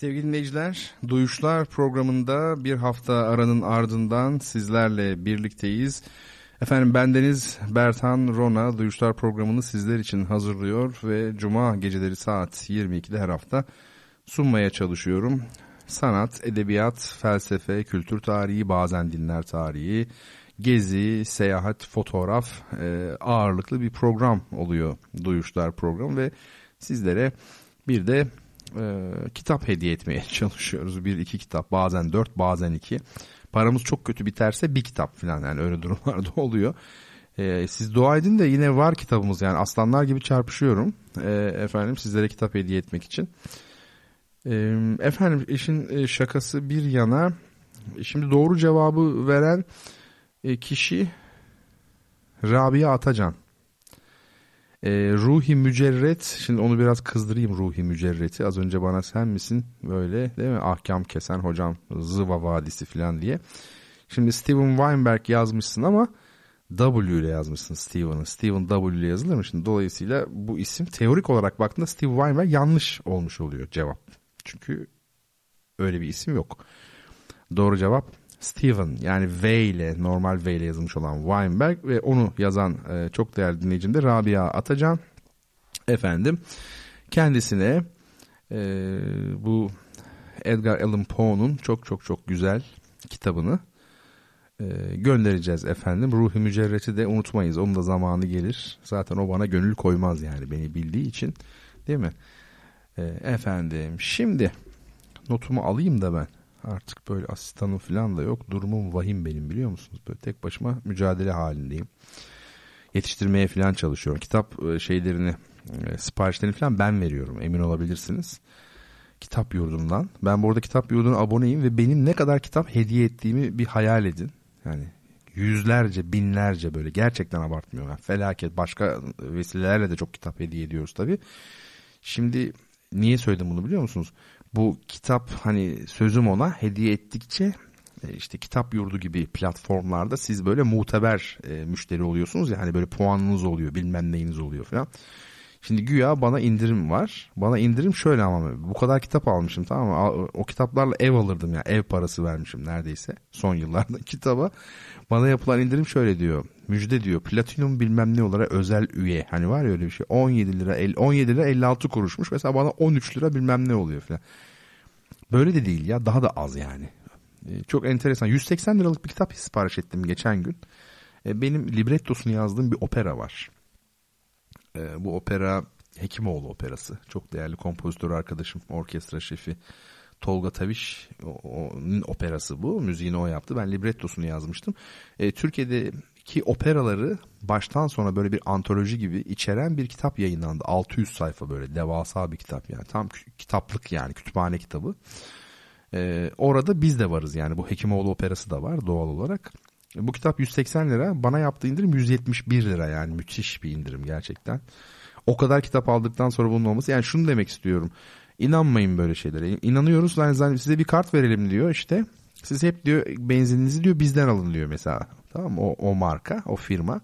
Sevgili dinleyiciler, Duyuşlar programında bir hafta aranın ardından sizlerle birlikteyiz. Efendim bendeniz Bertan Rona Duyuşlar programını sizler için hazırlıyor ve Cuma geceleri saat 22'de her hafta sunmaya çalışıyorum. Sanat, edebiyat, felsefe, kültür tarihi, bazen dinler tarihi, gezi, seyahat, fotoğraf e, ağırlıklı bir program oluyor Duyuşlar programı ve sizlere bir de e, kitap hediye etmeye çalışıyoruz. Bir iki kitap bazen dört bazen iki. Paramız çok kötü biterse bir kitap falan yani öyle durumlarda oluyor. E, siz dua edin de yine var kitabımız yani aslanlar gibi çarpışıyorum e, efendim sizlere kitap hediye etmek için. E, efendim işin e, şakası bir yana şimdi doğru cevabı veren e, kişi Rabia Atacan. E, Ruhi Mücerret, şimdi onu biraz kızdırayım Ruhi Mücerret'i. Az önce bana sen misin böyle değil mi ahkam kesen hocam Zıva Vadisi falan diye. Şimdi Steven Weinberg yazmışsın ama W ile yazmışsın Steven'ı. Steven W ile yazılır mı? Şimdi dolayısıyla bu isim teorik olarak baktığında Steve Weinberg yanlış olmuş oluyor cevap. Çünkü öyle bir isim yok. Doğru cevap Steven yani V ile normal V ile yazılmış olan Weinberg ve onu yazan e, çok değerli dinleyicim de Rabia Atacan. Efendim kendisine e, bu Edgar Allan Poe'nun çok çok çok güzel kitabını e, göndereceğiz efendim. Ruhi Mücerret'i de unutmayız. Onun da zamanı gelir. Zaten o bana gönül koymaz yani beni bildiği için. Değil mi? E, efendim şimdi notumu alayım da ben. Artık böyle asistanım falan da yok. Durumum vahim benim biliyor musunuz? Böyle tek başıma mücadele halindeyim. Yetiştirmeye falan çalışıyorum. Kitap e, şeylerini, e, siparişlerini falan ben veriyorum. Emin olabilirsiniz. Kitap yurdundan. Ben bu arada kitap yurduna aboneyim ve benim ne kadar kitap hediye ettiğimi bir hayal edin. Yani yüzlerce, binlerce böyle gerçekten abartmıyorum. Yani felaket başka vesilelerle de çok kitap hediye ediyoruz tabii. Şimdi niye söyledim bunu biliyor musunuz? Bu kitap hani sözüm ona hediye ettikçe e, işte kitap yurdu gibi platformlarda siz böyle muteber e, müşteri oluyorsunuz ya hani böyle puanınız oluyor bilmem neyiniz oluyor falan. Şimdi güya bana indirim var. Bana indirim şöyle ama bu kadar kitap almışım tamam mı? O kitaplarla ev alırdım ya. Ev parası vermişim neredeyse son yıllarda kitaba. Bana yapılan indirim şöyle diyor. Müjde diyor. Platinum bilmem ne olarak özel üye. Hani var ya öyle bir şey. 17 lira 17 lira 56 kuruşmuş. Mesela bana 13 lira bilmem ne oluyor falan. Böyle de değil ya. Daha da az yani. Ee, çok enteresan. 180 liralık bir kitap sipariş ettim geçen gün. Ee, benim librettosunu yazdığım bir opera var. Ee, bu opera Hekimoğlu operası. Çok değerli kompozitör arkadaşım, orkestra şefi Tolga Taviş operası bu. Müziğini o yaptı. Ben librettosunu yazmıştım. E, Türkiye'deki operaları baştan sona böyle bir antoloji gibi içeren bir kitap yayınlandı. 600 sayfa böyle devasa bir kitap yani. Tam kitaplık yani kütüphane kitabı. E, orada biz de varız yani. Bu Hekimoğlu operası da var doğal olarak. Bu kitap 180 lira. Bana yaptığı indirim 171 lira yani. Müthiş bir indirim gerçekten. O kadar kitap aldıktan sonra bunun olması. Yani şunu demek istiyorum. İnanmayın böyle şeylere. İnanıyoruz yani size bir kart verelim diyor işte. Siz hep diyor benzininizi diyor bizden alın diyor mesela. Tamam? O, o marka, o firma.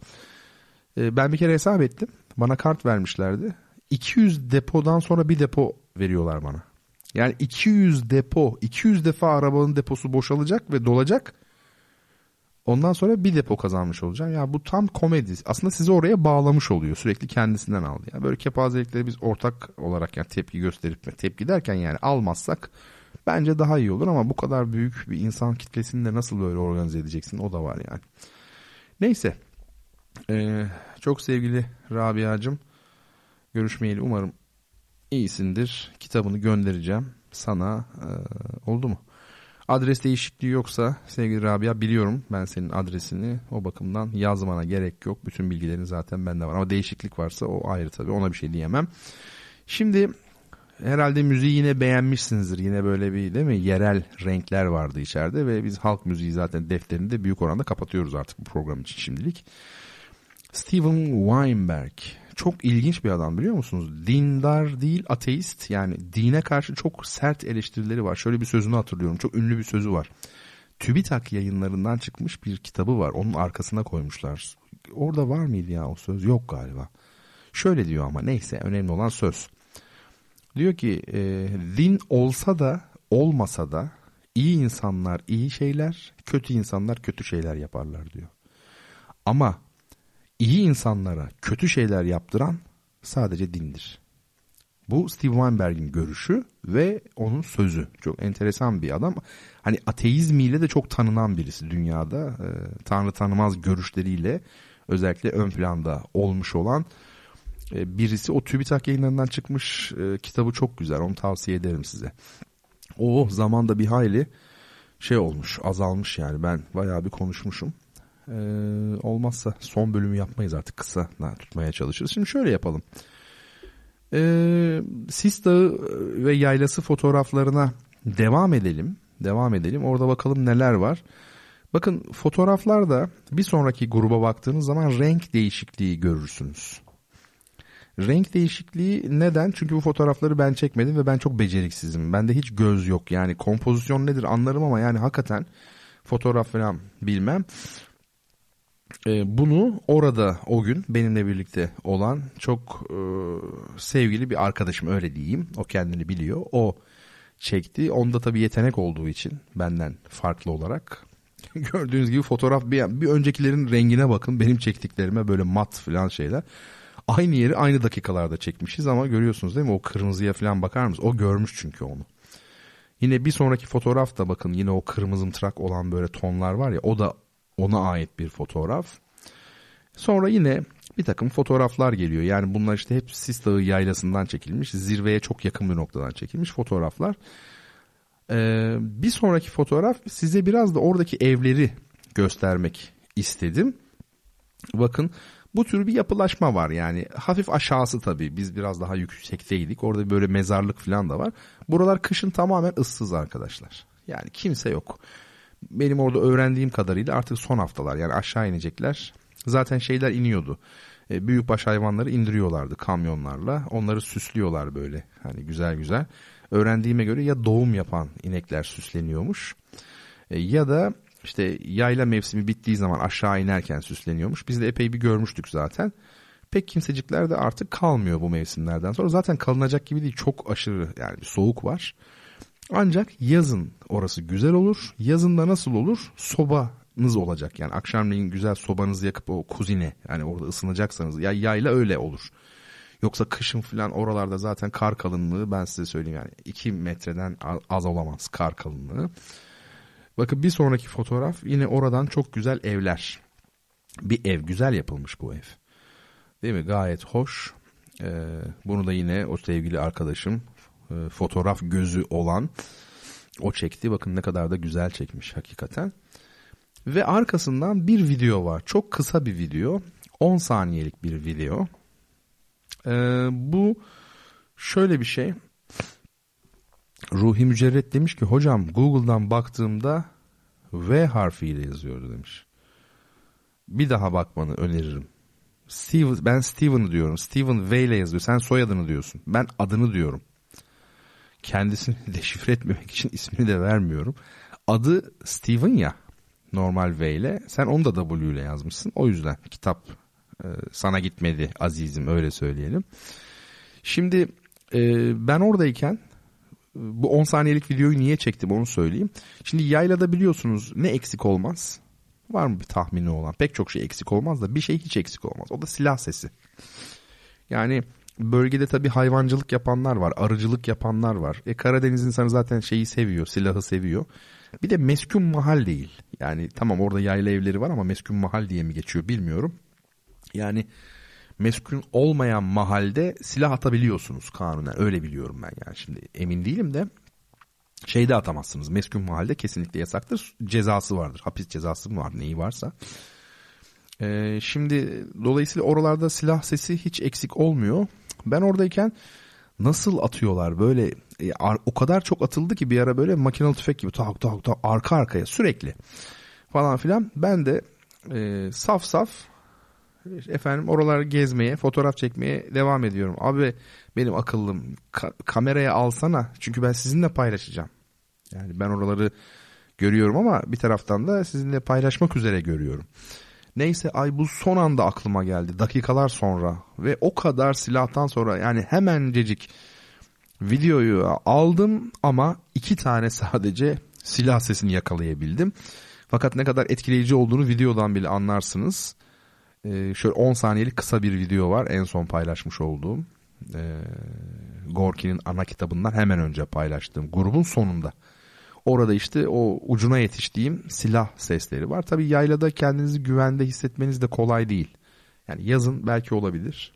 Ee, ben bir kere hesap ettim. Bana kart vermişlerdi. 200 depodan sonra bir depo veriyorlar bana. Yani 200 depo, 200 defa arabanın deposu boşalacak ve dolacak. Ondan sonra bir depo kazanmış olacağım. Ya bu tam komedi. Aslında sizi oraya bağlamış oluyor. Sürekli kendisinden aldı. Yani böyle kepazelikleri biz ortak olarak yani tepki gösterip tepki derken yani almazsak bence daha iyi olur ama bu kadar büyük bir insan kitlesini de nasıl böyle organize edeceksin o da var yani. Neyse. Ee, çok sevgili Rabia'cığım görüşmeyeli umarım iyisindir. Kitabını göndereceğim sana. E, oldu mu? Adres değişikliği yoksa sevgili Rabia biliyorum ben senin adresini o bakımdan yazmana gerek yok. Bütün bilgilerin zaten bende var ama değişiklik varsa o ayrı tabii ona bir şey diyemem. Şimdi herhalde müziği yine beğenmişsinizdir. Yine böyle bir değil mi yerel renkler vardı içeride ve biz halk müziği zaten defterinde büyük oranda kapatıyoruz artık bu program için şimdilik. Steven Weinberg çok ilginç bir adam biliyor musunuz? Dindar değil ateist yani dine karşı çok sert eleştirileri var. Şöyle bir sözünü hatırlıyorum çok ünlü bir sözü var. TÜBİTAK yayınlarından çıkmış bir kitabı var onun arkasına koymuşlar. Orada var mıydı ya o söz? Yok galiba. Şöyle diyor ama neyse önemli olan söz. Diyor ki e, din olsa da olmasa da iyi insanlar iyi şeyler, kötü insanlar kötü şeyler yaparlar diyor. Ama iyi insanlara kötü şeyler yaptıran sadece dindir. Bu Steve Weinberg'in görüşü ve onun sözü. Çok enteresan bir adam. Hani ateizmiyle de çok tanınan birisi dünyada. E, Tanrı tanımaz görüşleriyle özellikle ön planda olmuş olan e, birisi. O TÜBİTAK yayınlarından çıkmış e, kitabı çok güzel. Onu tavsiye ederim size. O zamanda bir hayli şey olmuş azalmış yani ben bayağı bir konuşmuşum. Ee, olmazsa son bölümü yapmayız artık kısa tutmaya çalışırız. Şimdi şöyle yapalım. Ee, Sis Dağı ve yaylası fotoğraflarına devam edelim. Devam edelim. Orada bakalım neler var. Bakın fotoğraflarda bir sonraki gruba baktığınız zaman renk değişikliği görürsünüz. Renk değişikliği neden? Çünkü bu fotoğrafları ben çekmedim ve ben çok beceriksizim. Bende hiç göz yok. Yani kompozisyon nedir anlarım ama yani hakikaten fotoğraf falan bilmem. Ee, bunu orada o gün benimle birlikte olan çok e, sevgili bir arkadaşım öyle diyeyim. O kendini biliyor. O çekti. Onda tabii yetenek olduğu için benden farklı olarak. Gördüğünüz gibi fotoğraf bir, bir öncekilerin rengine bakın. Benim çektiklerime böyle mat falan şeyler. Aynı yeri aynı dakikalarda çekmişiz ama görüyorsunuz değil mi? O kırmızıya falan bakar mısınız? O görmüş çünkü onu. Yine bir sonraki fotoğraf da bakın yine o kırmızı trak olan böyle tonlar var ya o da ona ait bir fotoğraf. Sonra yine bir takım fotoğraflar geliyor. Yani bunlar işte hep Sis Dağı yaylasından çekilmiş. Zirveye çok yakın bir noktadan çekilmiş fotoğraflar. Ee, bir sonraki fotoğraf size biraz da oradaki evleri göstermek istedim. Bakın bu tür bir yapılaşma var yani hafif aşağısı tabii biz biraz daha yüksekteydik orada böyle mezarlık falan da var. Buralar kışın tamamen ıssız arkadaşlar yani kimse yok. Benim orada öğrendiğim kadarıyla artık son haftalar yani aşağı inecekler zaten şeyler iniyordu. E, büyükbaş hayvanları indiriyorlardı kamyonlarla onları süslüyorlar böyle hani güzel güzel. Öğrendiğime göre ya doğum yapan inekler süsleniyormuş e, ya da işte yayla mevsimi bittiği zaman aşağı inerken süsleniyormuş. Biz de epey bir görmüştük zaten. Pek kimsecikler de artık kalmıyor bu mevsimlerden sonra. Zaten kalınacak gibi değil. Çok aşırı yani bir soğuk var. Ancak yazın orası güzel olur. Yazında nasıl olur? Sobanız olacak. Yani akşamleyin güzel sobanızı yakıp o kuzine yani orada ısınacaksanız ya yayla öyle olur. Yoksa kışın falan oralarda zaten kar kalınlığı ben size söyleyeyim yani 2 metreden az olamaz kar kalınlığı. Bakın bir sonraki fotoğraf yine oradan çok güzel evler. Bir ev güzel yapılmış bu ev. Değil mi? Gayet hoş. Ee, bunu da yine o sevgili arkadaşım e, fotoğraf gözü olan o çekti. Bakın ne kadar da güzel çekmiş hakikaten. Ve arkasından bir video var. Çok kısa bir video. 10 saniyelik bir video. Ee, bu şöyle bir şey. Ruhi Mücerret demiş ki hocam Google'dan baktığımda V harfiyle yazıyordu demiş. Bir daha bakmanı öneririm. Steve, ben Steven'ı diyorum. Steven V ile yazıyor. Sen soyadını diyorsun. Ben adını diyorum. Kendisini deşifre etmemek için ismini de vermiyorum. Adı Steven ya. Normal V ile. Sen onu da W ile yazmışsın. O yüzden kitap e, sana gitmedi azizim öyle söyleyelim. Şimdi e, ben oradayken bu 10 saniyelik videoyu niye çektim onu söyleyeyim. Şimdi yaylada biliyorsunuz ne eksik olmaz? Var mı bir tahmini olan? Pek çok şey eksik olmaz da bir şey hiç eksik olmaz. O da silah sesi. Yani bölgede tabii hayvancılık yapanlar var, arıcılık yapanlar var. E Karadeniz insanı zaten şeyi seviyor, silahı seviyor. Bir de meskun mahal değil. Yani tamam orada yayla evleri var ama meskun mahal diye mi geçiyor bilmiyorum. Yani meskun olmayan mahalde silah atabiliyorsunuz kanunen. Öyle biliyorum ben yani şimdi emin değilim de şeyde atamazsınız. Meskun mahalde kesinlikle yasaktır. Cezası vardır. Hapis cezası mı var neyi varsa. Ee, şimdi dolayısıyla oralarda silah sesi hiç eksik olmuyor. Ben oradayken nasıl atıyorlar böyle e, o kadar çok atıldı ki bir ara böyle makinalı tüfek gibi tak tak tak arka arkaya sürekli falan filan. Ben de e, saf saf efendim oraları gezmeye, fotoğraf çekmeye devam ediyorum. Abi benim akıllım ka- kameraya alsana çünkü ben sizinle paylaşacağım. Yani ben oraları görüyorum ama bir taraftan da sizinle paylaşmak üzere görüyorum. Neyse ay bu son anda aklıma geldi dakikalar sonra ve o kadar silahtan sonra yani hemencecik videoyu aldım ama iki tane sadece silah sesini yakalayabildim. Fakat ne kadar etkileyici olduğunu videodan bile anlarsınız. Ee, şöyle 10 saniyelik kısa bir video var en son paylaşmış olduğum. Ee, Gorki'nin ana kitabından hemen önce paylaştığım grubun sonunda. Orada işte o ucuna yetiştiğim silah sesleri var. Tabii yaylada kendinizi güvende hissetmeniz de kolay değil. Yani yazın belki olabilir.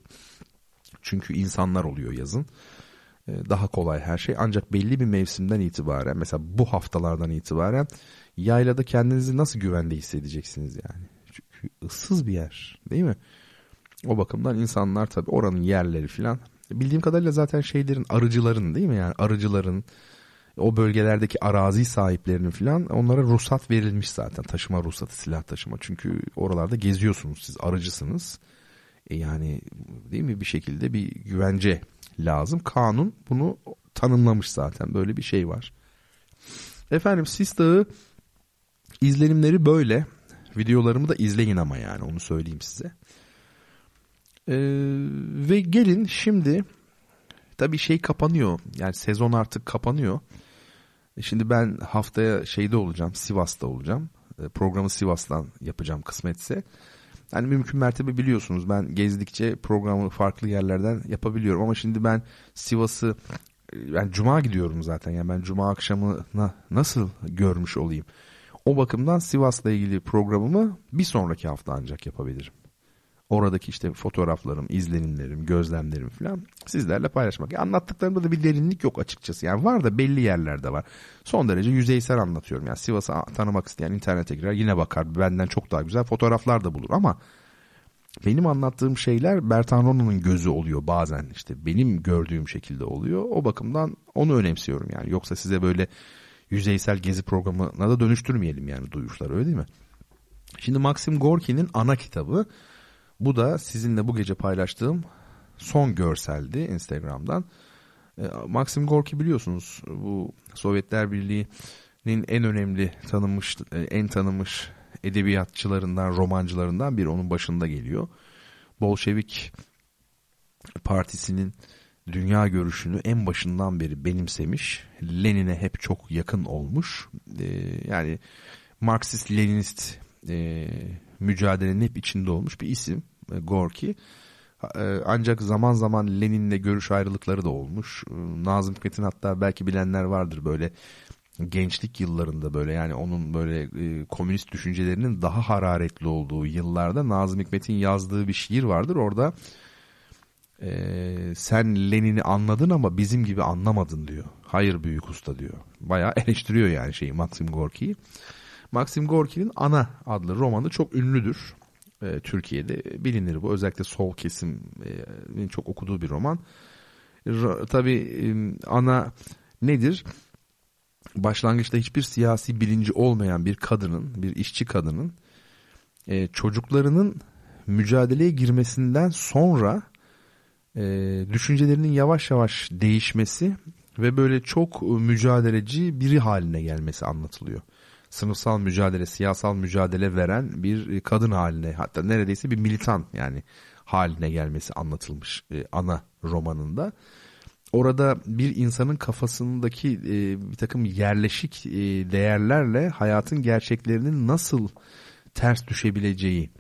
Çünkü insanlar oluyor yazın. Ee, daha kolay her şey. Ancak belli bir mevsimden itibaren mesela bu haftalardan itibaren yaylada kendinizi nasıl güvende hissedeceksiniz yani. Çünkü ıssız bir yer değil mi? O bakımdan insanlar tabii oranın yerleri filan. Bildiğim kadarıyla zaten şeylerin arıcıların değil mi yani arıcıların o bölgelerdeki arazi sahiplerinin filan onlara ruhsat verilmiş zaten. Taşıma ruhsatı silah taşıma. Çünkü oralarda geziyorsunuz siz arıcısınız. E yani değil mi? Bir şekilde bir güvence lazım. Kanun bunu tanımlamış zaten. Böyle bir şey var. Efendim Sis Dağı izlenimleri böyle. Videolarımı da izleyin ama yani onu söyleyeyim size. Ee, ve gelin şimdi tabii şey kapanıyor yani sezon artık kapanıyor e şimdi ben haftaya şeyde olacağım Sivas'ta olacağım. E, programı Sivas'tan yapacağım kısmetse. Yani mümkün mertebe biliyorsunuz ben gezdikçe programı farklı yerlerden yapabiliyorum. Ama şimdi ben Sivas'ı ben Cuma gidiyorum zaten. Yani ben Cuma akşamına nasıl görmüş olayım? O bakımdan Sivas'la ilgili programımı bir sonraki hafta ancak yapabilirim oradaki işte fotoğraflarım, izlenimlerim, gözlemlerim falan sizlerle paylaşmak. Yani anlattıklarımda da bir derinlik yok açıkçası. Yani var da belli yerlerde var. Son derece yüzeysel anlatıyorum. Yani Sivas'ı tanımak isteyen internete girer yine bakar. Benden çok daha güzel fotoğraflar da bulur ama benim anlattığım şeyler Bertan Rona'nın gözü oluyor bazen işte benim gördüğüm şekilde oluyor. O bakımdan onu önemsiyorum yani. Yoksa size böyle yüzeysel gezi programına da dönüştürmeyelim yani duyuşlar öyle değil mi? Şimdi Maxim Gorki'nin ana kitabı bu da sizinle bu gece paylaştığım son görseldi Instagram'dan. E, Maxim Gorki biliyorsunuz bu Sovyetler Birliği'nin en önemli tanınmış e, en tanınmış edebiyatçılarından, romancılarından biri onun başında geliyor. Bolşevik partisinin dünya görüşünü en başından beri benimsemiş. Lenin'e hep çok yakın olmuş. E, yani Marksist-Leninist e, mücadelenin hep içinde olmuş bir isim Gorki. E, ancak zaman zaman Lenin'le görüş ayrılıkları da olmuş. E, Nazım Hikmet'in hatta belki bilenler vardır böyle gençlik yıllarında böyle yani onun böyle e, komünist düşüncelerinin daha hararetli olduğu yıllarda Nazım Hikmet'in yazdığı bir şiir vardır. Orada e, sen Lenin'i anladın ama bizim gibi anlamadın diyor. Hayır büyük usta diyor. Bayağı eleştiriyor yani şeyi Maxim Gorki'yi. Maxim Gorki'nin Ana adlı romanı çok ünlüdür. E, Türkiye'de bilinir bu. Özellikle sol kesimin çok okuduğu bir roman. R- tabii e, ana nedir? Başlangıçta hiçbir siyasi bilinci olmayan bir kadının, bir işçi kadının e, çocuklarının mücadeleye girmesinden sonra e, düşüncelerinin yavaş yavaş değişmesi ve böyle çok mücadeleci biri haline gelmesi anlatılıyor sınıfsal mücadele, siyasal mücadele veren bir kadın haline hatta neredeyse bir militan yani haline gelmesi anlatılmış e, ana romanında. Orada bir insanın kafasındaki e, bir takım yerleşik e, değerlerle hayatın gerçeklerinin nasıl ters düşebileceği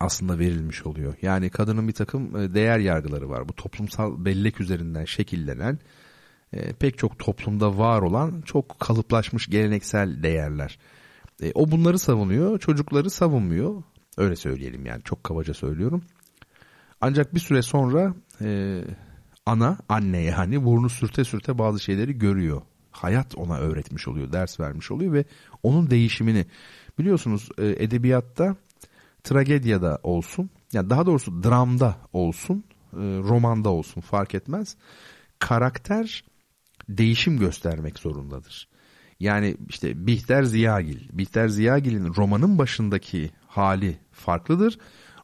aslında verilmiş oluyor. Yani kadının bir takım e, değer yargıları var. Bu toplumsal bellek üzerinden şekillenen e, pek çok toplumda var olan çok kalıplaşmış geleneksel değerler. E, o bunları savunuyor, çocukları savunmuyor. Öyle söyleyelim yani çok kabaca söylüyorum. Ancak bir süre sonra e, ana, anne yani burnu sürte sürte bazı şeyleri görüyor. Hayat ona öğretmiş oluyor, ders vermiş oluyor ve onun değişimini biliyorsunuz e, edebiyatta tragedyada olsun, yani daha doğrusu dramda olsun e, romanda olsun fark etmez. Karakter değişim göstermek zorundadır. Yani işte Bihter Ziyagil. Bihter Ziyagil'in romanın başındaki hali farklıdır.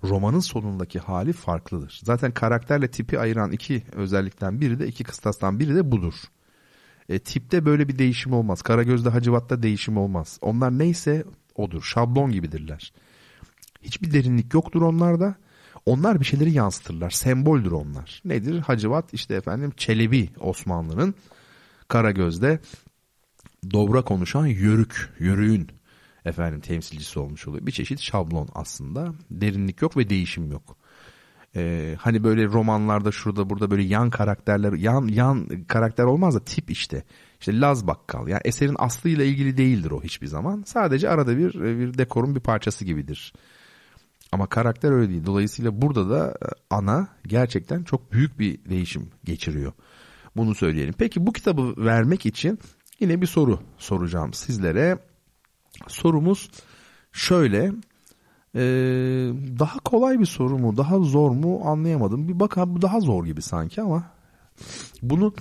Romanın sonundaki hali farklıdır. Zaten karakterle tipi ayıran iki özellikten biri de iki kıstastan biri de budur. E, tipte böyle bir değişim olmaz. Karagöz'de Hacivat'ta değişim olmaz. Onlar neyse odur. Şablon gibidirler. Hiçbir derinlik yoktur onlarda. Onlar bir şeyleri yansıtırlar. Semboldür onlar. Nedir? Hacivat işte efendim Çelebi Osmanlı'nın Karagöz'de dobra konuşan yörük, yörüğün efendim temsilcisi olmuş oluyor. Bir çeşit şablon aslında. Derinlik yok ve değişim yok. Ee, hani böyle romanlarda şurada burada böyle yan karakterler yan yan karakter olmaz da tip işte. İşte Laz Bakkal. Yani eserin aslıyla ilgili değildir o hiçbir zaman. Sadece arada bir bir dekorun bir parçası gibidir. Ama karakter öyle değil. Dolayısıyla burada da e, ana gerçekten çok büyük bir değişim geçiriyor. Bunu söyleyelim. Peki bu kitabı vermek için yine bir soru soracağım sizlere. Sorumuz şöyle. Ee, daha kolay bir soru mu, daha zor mu anlayamadım. Bir bak bu daha zor gibi sanki ama bunu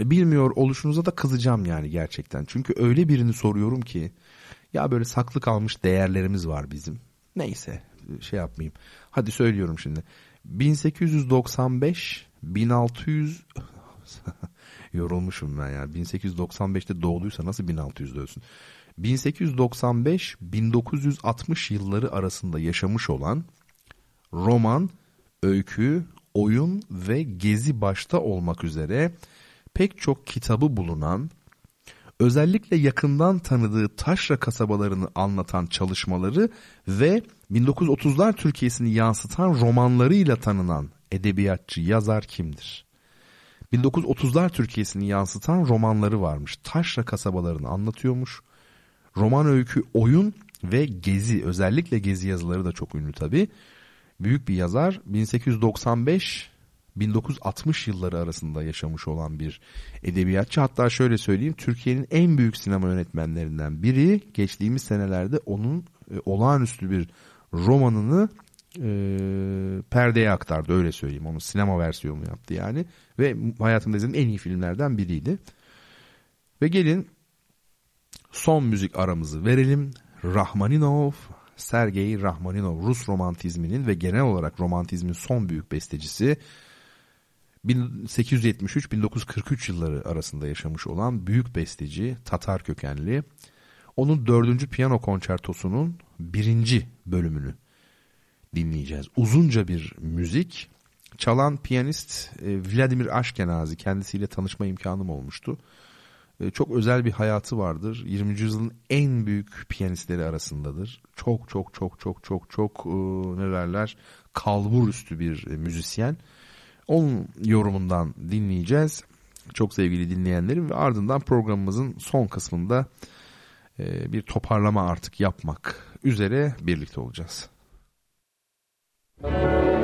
bilmiyor oluşunuza da kızacağım yani gerçekten. Çünkü öyle birini soruyorum ki ya böyle saklı kalmış değerlerimiz var bizim. Neyse şey yapmayayım. Hadi söylüyorum şimdi. 1895 1600 yorulmuşum ben ya. 1895'te doğduysa nasıl 1600'de ölsün? 1895-1960 yılları arasında yaşamış olan roman, öykü, oyun ve gezi başta olmak üzere pek çok kitabı bulunan, özellikle yakından tanıdığı taşra kasabalarını anlatan çalışmaları ve 1930'lar Türkiye'sini yansıtan romanlarıyla tanınan edebiyatçı, yazar kimdir? 1930'lar Türkiye'sini yansıtan romanları varmış. Taşra kasabalarını anlatıyormuş. Roman öykü, oyun ve gezi özellikle gezi yazıları da çok ünlü tabi. Büyük bir yazar 1895 1960 yılları arasında yaşamış olan bir edebiyatçı. Hatta şöyle söyleyeyim Türkiye'nin en büyük sinema yönetmenlerinden biri geçtiğimiz senelerde onun e, olağanüstü bir romanını e, perdeye aktardı öyle söyleyeyim. Onun sinema versiyonu yaptı yani ve hayatımda izlediğim en iyi filmlerden biriydi. Ve gelin son müzik aramızı verelim. Rahmaninov, Sergey Rahmaninov Rus romantizminin ve genel olarak romantizmin son büyük bestecisi 1873-1943 yılları arasında yaşamış olan büyük besteci Tatar kökenli. Onun dördüncü piyano konçertosunun birinci bölümünü dinleyeceğiz. Uzunca bir müzik. Çalan piyanist e, Vladimir Aşkenazi kendisiyle tanışma imkanım olmuştu. E, çok özel bir hayatı vardır. 20. yüzyılın en büyük piyanistleri arasındadır. Çok çok çok çok çok çok e, ne derler kalbur üstü bir müzisyen. Onun yorumundan dinleyeceğiz. Çok sevgili dinleyenlerim ve ardından programımızın son kısmında bir toparlama artık yapmak üzere birlikte olacağız. Müzik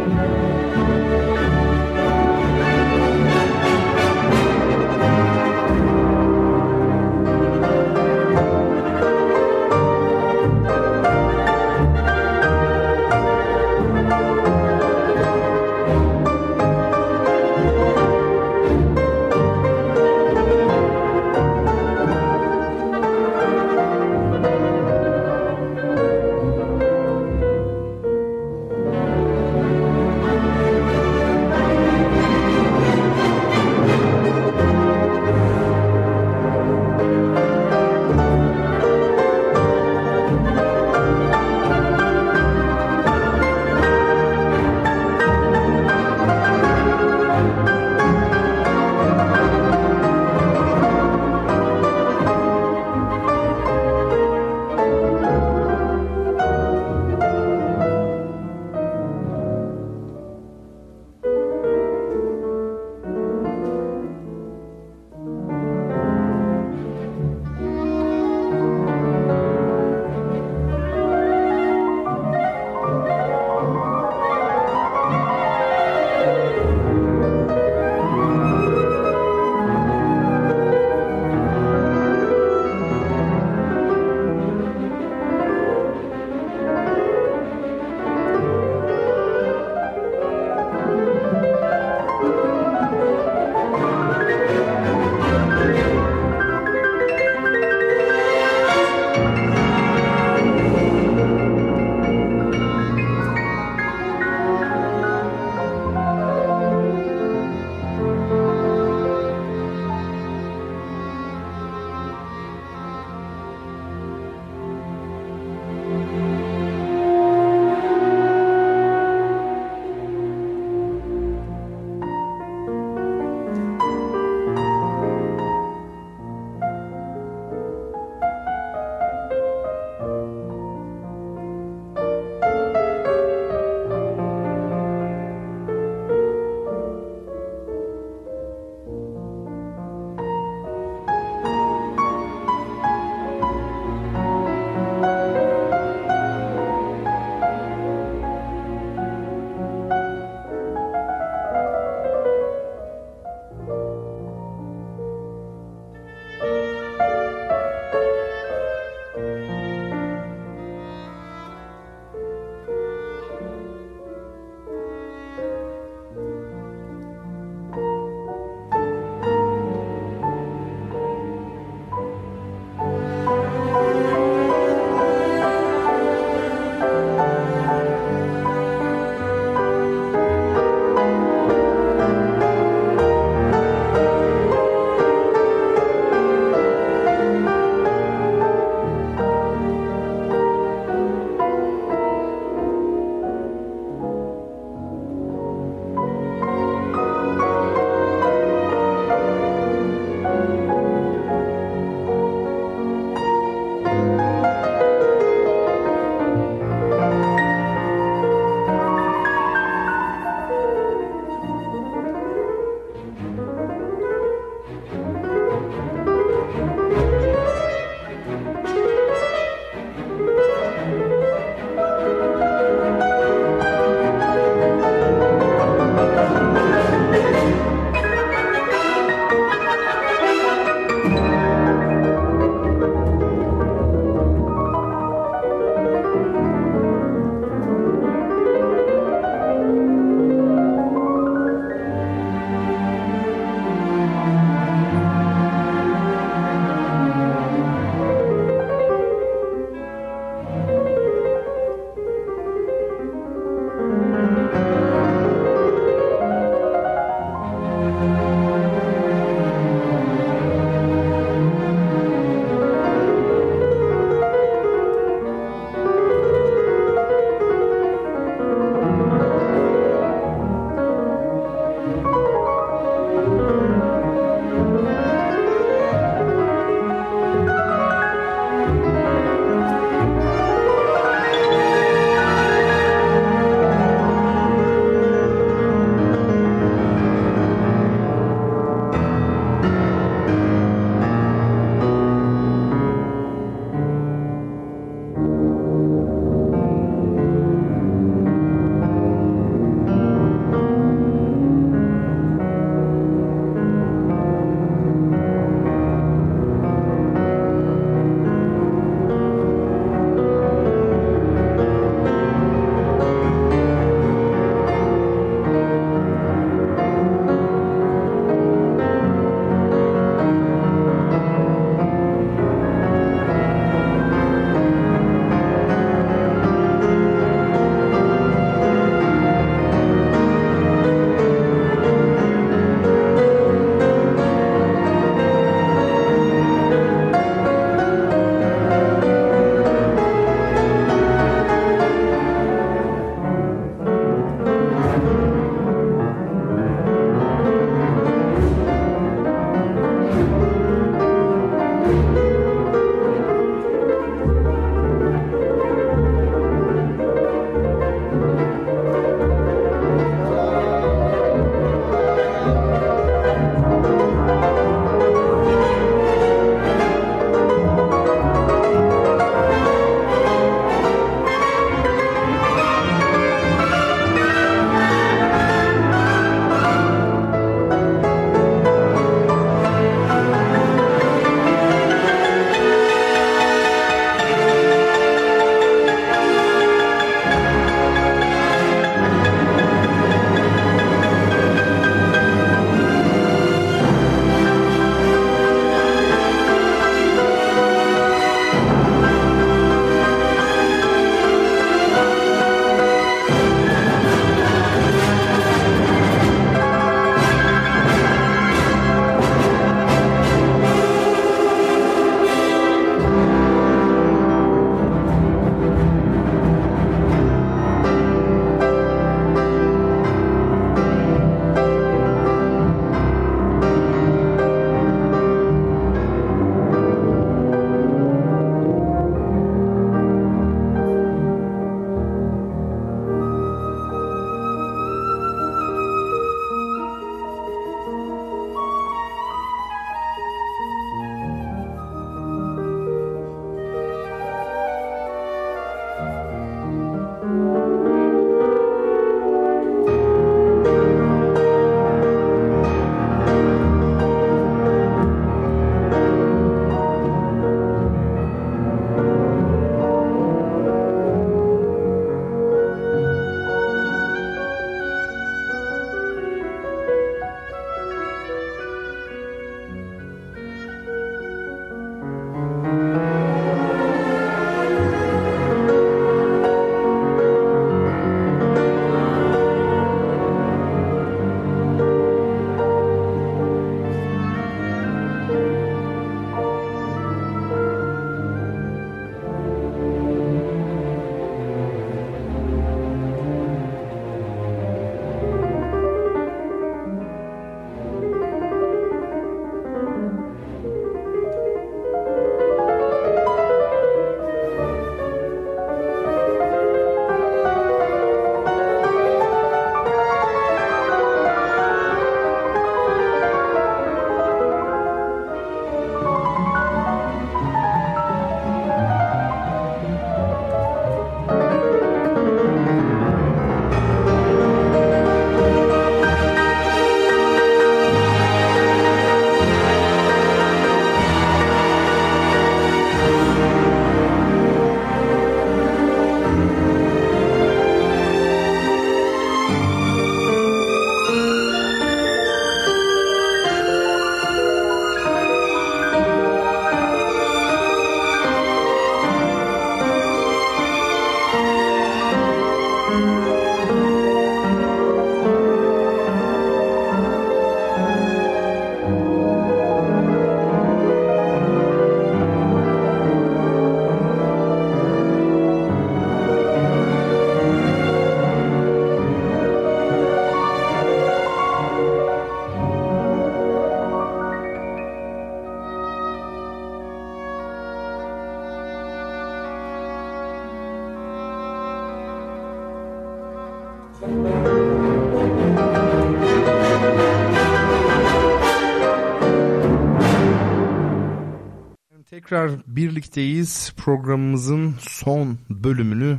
birlikteyiz. Programımızın son bölümünü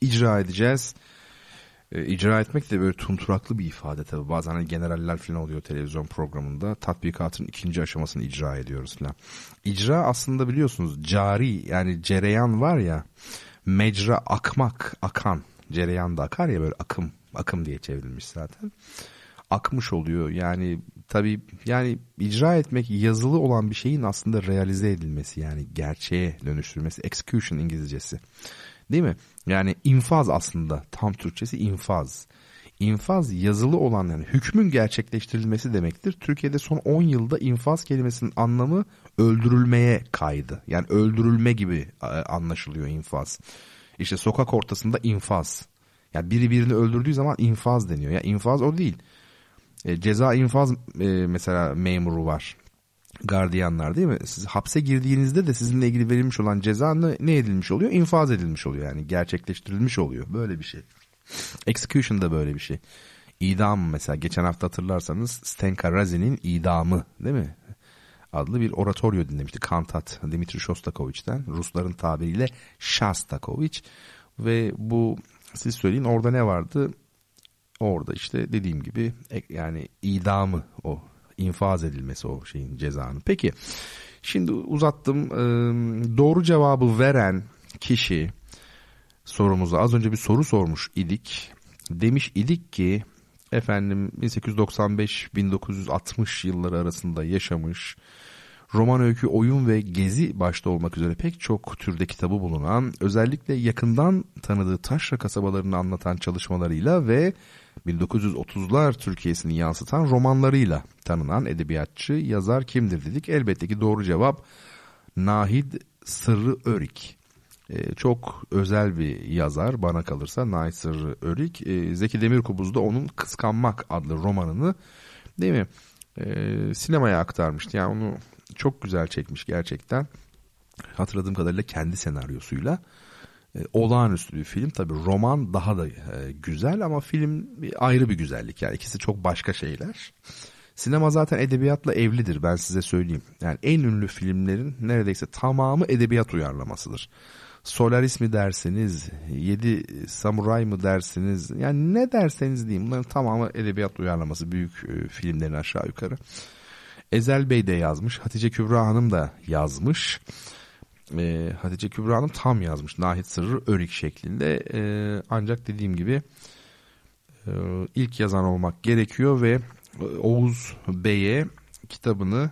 icra edeceğiz. E, icra etmek de böyle tunturaklı bir ifade tabii. Bazen hani generaller falan oluyor televizyon programında. Tatbikatın ikinci aşamasını icra ediyoruz falan. İcra aslında biliyorsunuz cari yani cereyan var ya mecra akmak, akan. Cereyan da akar ya böyle akım, akım diye çevrilmiş zaten. Akmış oluyor yani tabii yani icra etmek yazılı olan bir şeyin aslında realize edilmesi yani gerçeğe dönüştürmesi execution İngilizcesi. Değil mi? Yani infaz aslında tam Türkçesi infaz. İnfaz yazılı olan yani hükmün gerçekleştirilmesi demektir. Türkiye'de son 10 yılda infaz kelimesinin anlamı öldürülmeye kaydı. Yani öldürülme gibi e, anlaşılıyor infaz. İşte sokak ortasında infaz. Yani biri birini öldürdüğü zaman infaz deniyor. Ya yani infaz o değil. E, ceza infaz e, mesela memuru var. Gardiyanlar değil mi? Siz hapse girdiğinizde de sizinle ilgili verilmiş olan ceza ne, ne edilmiş oluyor? İnfaz edilmiş oluyor yani gerçekleştirilmiş oluyor. Böyle bir şey. Execution da böyle bir şey. İdam mesela geçen hafta hatırlarsanız Stenka Razi'nin idamı değil mi? adlı bir oratoryo dinlemişti. Kantat Dimitri Shostakovich'ten. Rusların tabiriyle Shostakovich. Ve bu siz söyleyin orada ne vardı? Orada işte dediğim gibi yani idamı o infaz edilmesi o şeyin cezanın. Peki şimdi uzattım. Doğru cevabı veren kişi sorumuza az önce bir soru sormuş idik. Demiş idik ki efendim 1895-1960 yılları arasında yaşamış roman öykü, oyun ve gezi başta olmak üzere pek çok türde kitabı bulunan, özellikle yakından tanıdığı taşra kasabalarını anlatan çalışmalarıyla ve 1930'lar Türkiye'sini yansıtan romanlarıyla tanınan edebiyatçı, yazar kimdir dedik. Elbette ki doğru cevap Nahid Sırrı Örik. Ee, çok özel bir yazar bana kalırsa Nahid Sırrı Örik. Ee, Zeki Demirkubuz da onun Kıskanmak adlı romanını değil mi? Ee, sinemaya aktarmıştı. Yani onu çok güzel çekmiş gerçekten. Hatırladığım kadarıyla kendi senaryosuyla. E, olağanüstü bir film. Tabii roman daha da e, güzel ama film ayrı bir güzellik. Yani ikisi çok başka şeyler. Sinema zaten edebiyatla evlidir ben size söyleyeyim. Yani en ünlü filmlerin neredeyse tamamı edebiyat uyarlamasıdır. Solaris mi derseniz, Yedi Samuray mı dersiniz, yani ne derseniz diyeyim bunların tamamı edebiyat uyarlaması büyük e, filmlerin aşağı yukarı. Ezel Bey de yazmış, Hatice Kübra Hanım da yazmış e, Hatice Kübra Hanım tam yazmış. Nahit Sırrı Örik şeklinde. E, ancak dediğim gibi e, ilk yazan olmak gerekiyor ve Oğuz Bey'e kitabını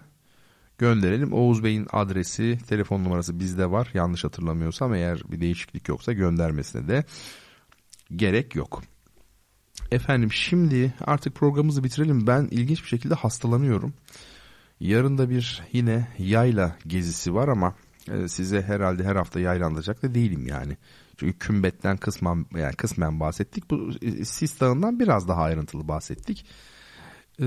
gönderelim. Oğuz Bey'in adresi, telefon numarası bizde var. Yanlış hatırlamıyorsam eğer bir değişiklik yoksa göndermesine de gerek yok. Efendim şimdi artık programımızı bitirelim. Ben ilginç bir şekilde hastalanıyorum. Yarın da bir yine yayla gezisi var ama size herhalde her hafta yaylanacak da değilim yani. Çünkü kümbetten kısmen yani kısmen bahsettik. Bu e, Sis Dağı'ndan biraz daha ayrıntılı bahsettik. Ee,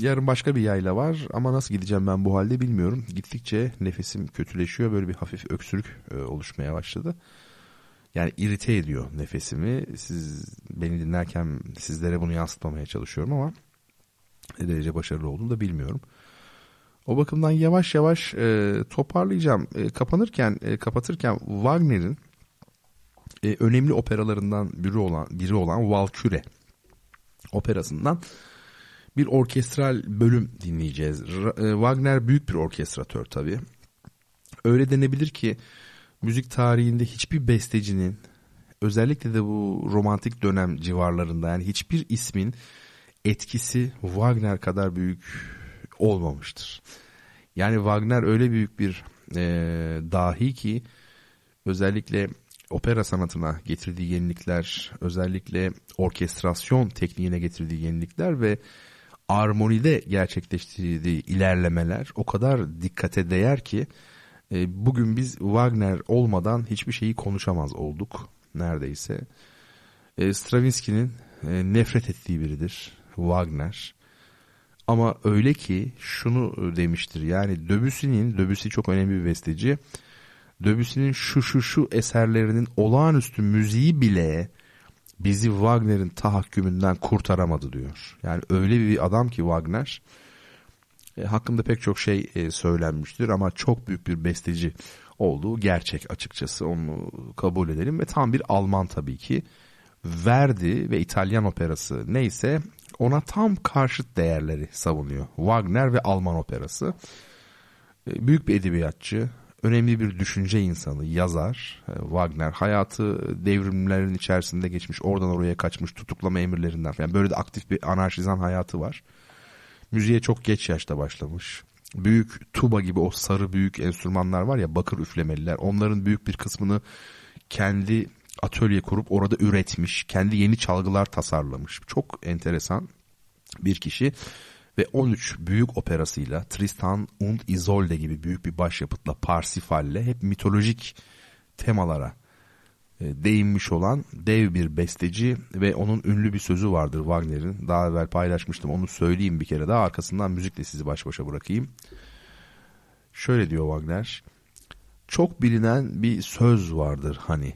yarın başka bir yayla var ama nasıl gideceğim ben bu halde bilmiyorum. Gittikçe nefesim kötüleşiyor. Böyle bir hafif öksürük e, oluşmaya başladı. Yani irite ediyor nefesimi. Siz beni dinlerken sizlere bunu yansıtmamaya çalışıyorum ama ne derece başarılı olduğunu da bilmiyorum. O bakımdan yavaş yavaş e, toparlayacağım. E, kapanırken, e, kapatırken Wagner'in e, önemli operalarından biri olan biri olan Valkyrie operasından bir orkestral bölüm dinleyeceğiz. E, Wagner büyük bir orkestratör tabii. Öyle denebilir ki müzik tarihinde hiçbir bestecinin özellikle de bu romantik dönem civarlarında yani hiçbir ismin etkisi Wagner kadar büyük olmamıştır. Yani Wagner öyle büyük bir e, dahi ki özellikle opera sanatına getirdiği yenilikler, özellikle orkestrasyon tekniğine getirdiği yenilikler ve armonide gerçekleştirdiği ilerlemeler o kadar dikkate değer ki e, bugün biz Wagner olmadan hiçbir şeyi konuşamaz olduk neredeyse. E, Stravinsky'nin e, nefret ettiği biridir Wagner. Ama öyle ki şunu demiştir yani Debussy'nin, Debussy çok önemli bir besteci. Debussy'nin şu şu şu eserlerinin olağanüstü müziği bile bizi Wagner'in tahakkümünden kurtaramadı diyor. Yani öyle bir adam ki Wagner e, hakkında pek çok şey e, söylenmiştir ama çok büyük bir besteci olduğu gerçek açıkçası onu kabul edelim ve tam bir Alman tabii ki. Verdi ve İtalyan operası neyse ona tam karşıt değerleri savunuyor. Wagner ve Alman operası. E, büyük bir edebiyatçı, önemli bir düşünce insanı, yazar. E, Wagner hayatı devrimlerin içerisinde geçmiş, oradan oraya kaçmış, tutuklama emirlerinden falan. Böyle de aktif bir anarşizan hayatı var. Müziğe çok geç yaşta başlamış. Büyük tuba gibi o sarı büyük enstrümanlar var ya bakır üflemeliler. Onların büyük bir kısmını kendi atölye kurup orada üretmiş. Kendi yeni çalgılar tasarlamış. Çok enteresan bir kişi ve 13 büyük operasıyla Tristan und Isolde gibi büyük bir başyapıtla Parsifal'le hep mitolojik temalara e, değinmiş olan dev bir besteci ve onun ünlü bir sözü vardır Wagner'in. Daha evvel paylaşmıştım onu söyleyeyim bir kere daha arkasından müzikle sizi baş başa bırakayım. Şöyle diyor Wagner. Çok bilinen bir söz vardır hani.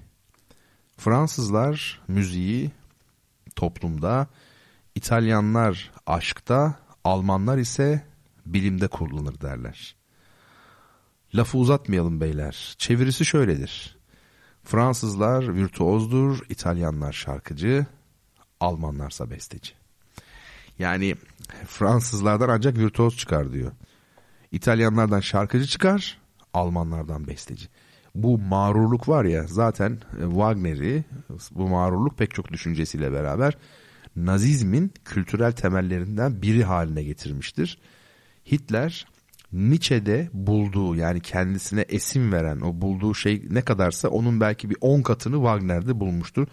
Fransızlar müziği toplumda, İtalyanlar aşkta, Almanlar ise bilimde kullanır derler. Lafı uzatmayalım beyler. Çevirisi şöyledir. Fransızlar virtuozdur, İtalyanlar şarkıcı, Almanlarsa besteci. Yani Fransızlardan ancak virtuoz çıkar diyor. İtalyanlardan şarkıcı çıkar, Almanlardan besteci. Bu mağrurluk var ya zaten e, Wagner'i bu mağrurluk pek çok düşüncesiyle beraber Nazizmin kültürel temellerinden biri haline getirmiştir. Hitler Nietzsche'de bulduğu yani kendisine esim veren o bulduğu şey ne kadarsa onun belki bir 10 katını Wagner'de bulmuştur.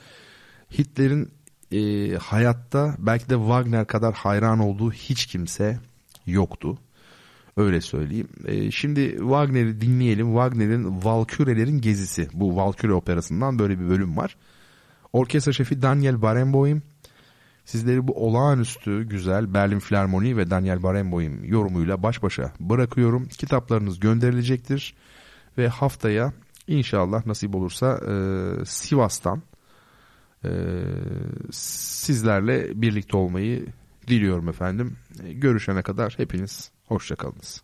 Hitler'in e, hayatta belki de Wagner kadar hayran olduğu hiç kimse yoktu. Öyle söyleyeyim. E, şimdi Wagner'i dinleyelim. Wagner'in Valkürelerin Gezisi. Bu Valküre operasından böyle bir bölüm var. Orkestra şefi Daniel Barenboim Sizleri bu olağanüstü güzel Berlin Filarmoni ve Daniel Barenboim yorumuyla baş başa bırakıyorum. Kitaplarınız gönderilecektir ve haftaya inşallah nasip olursa e, Sivas'tan e, sizlerle birlikte olmayı diliyorum efendim. Görüşene kadar hepiniz hoşçakalınız.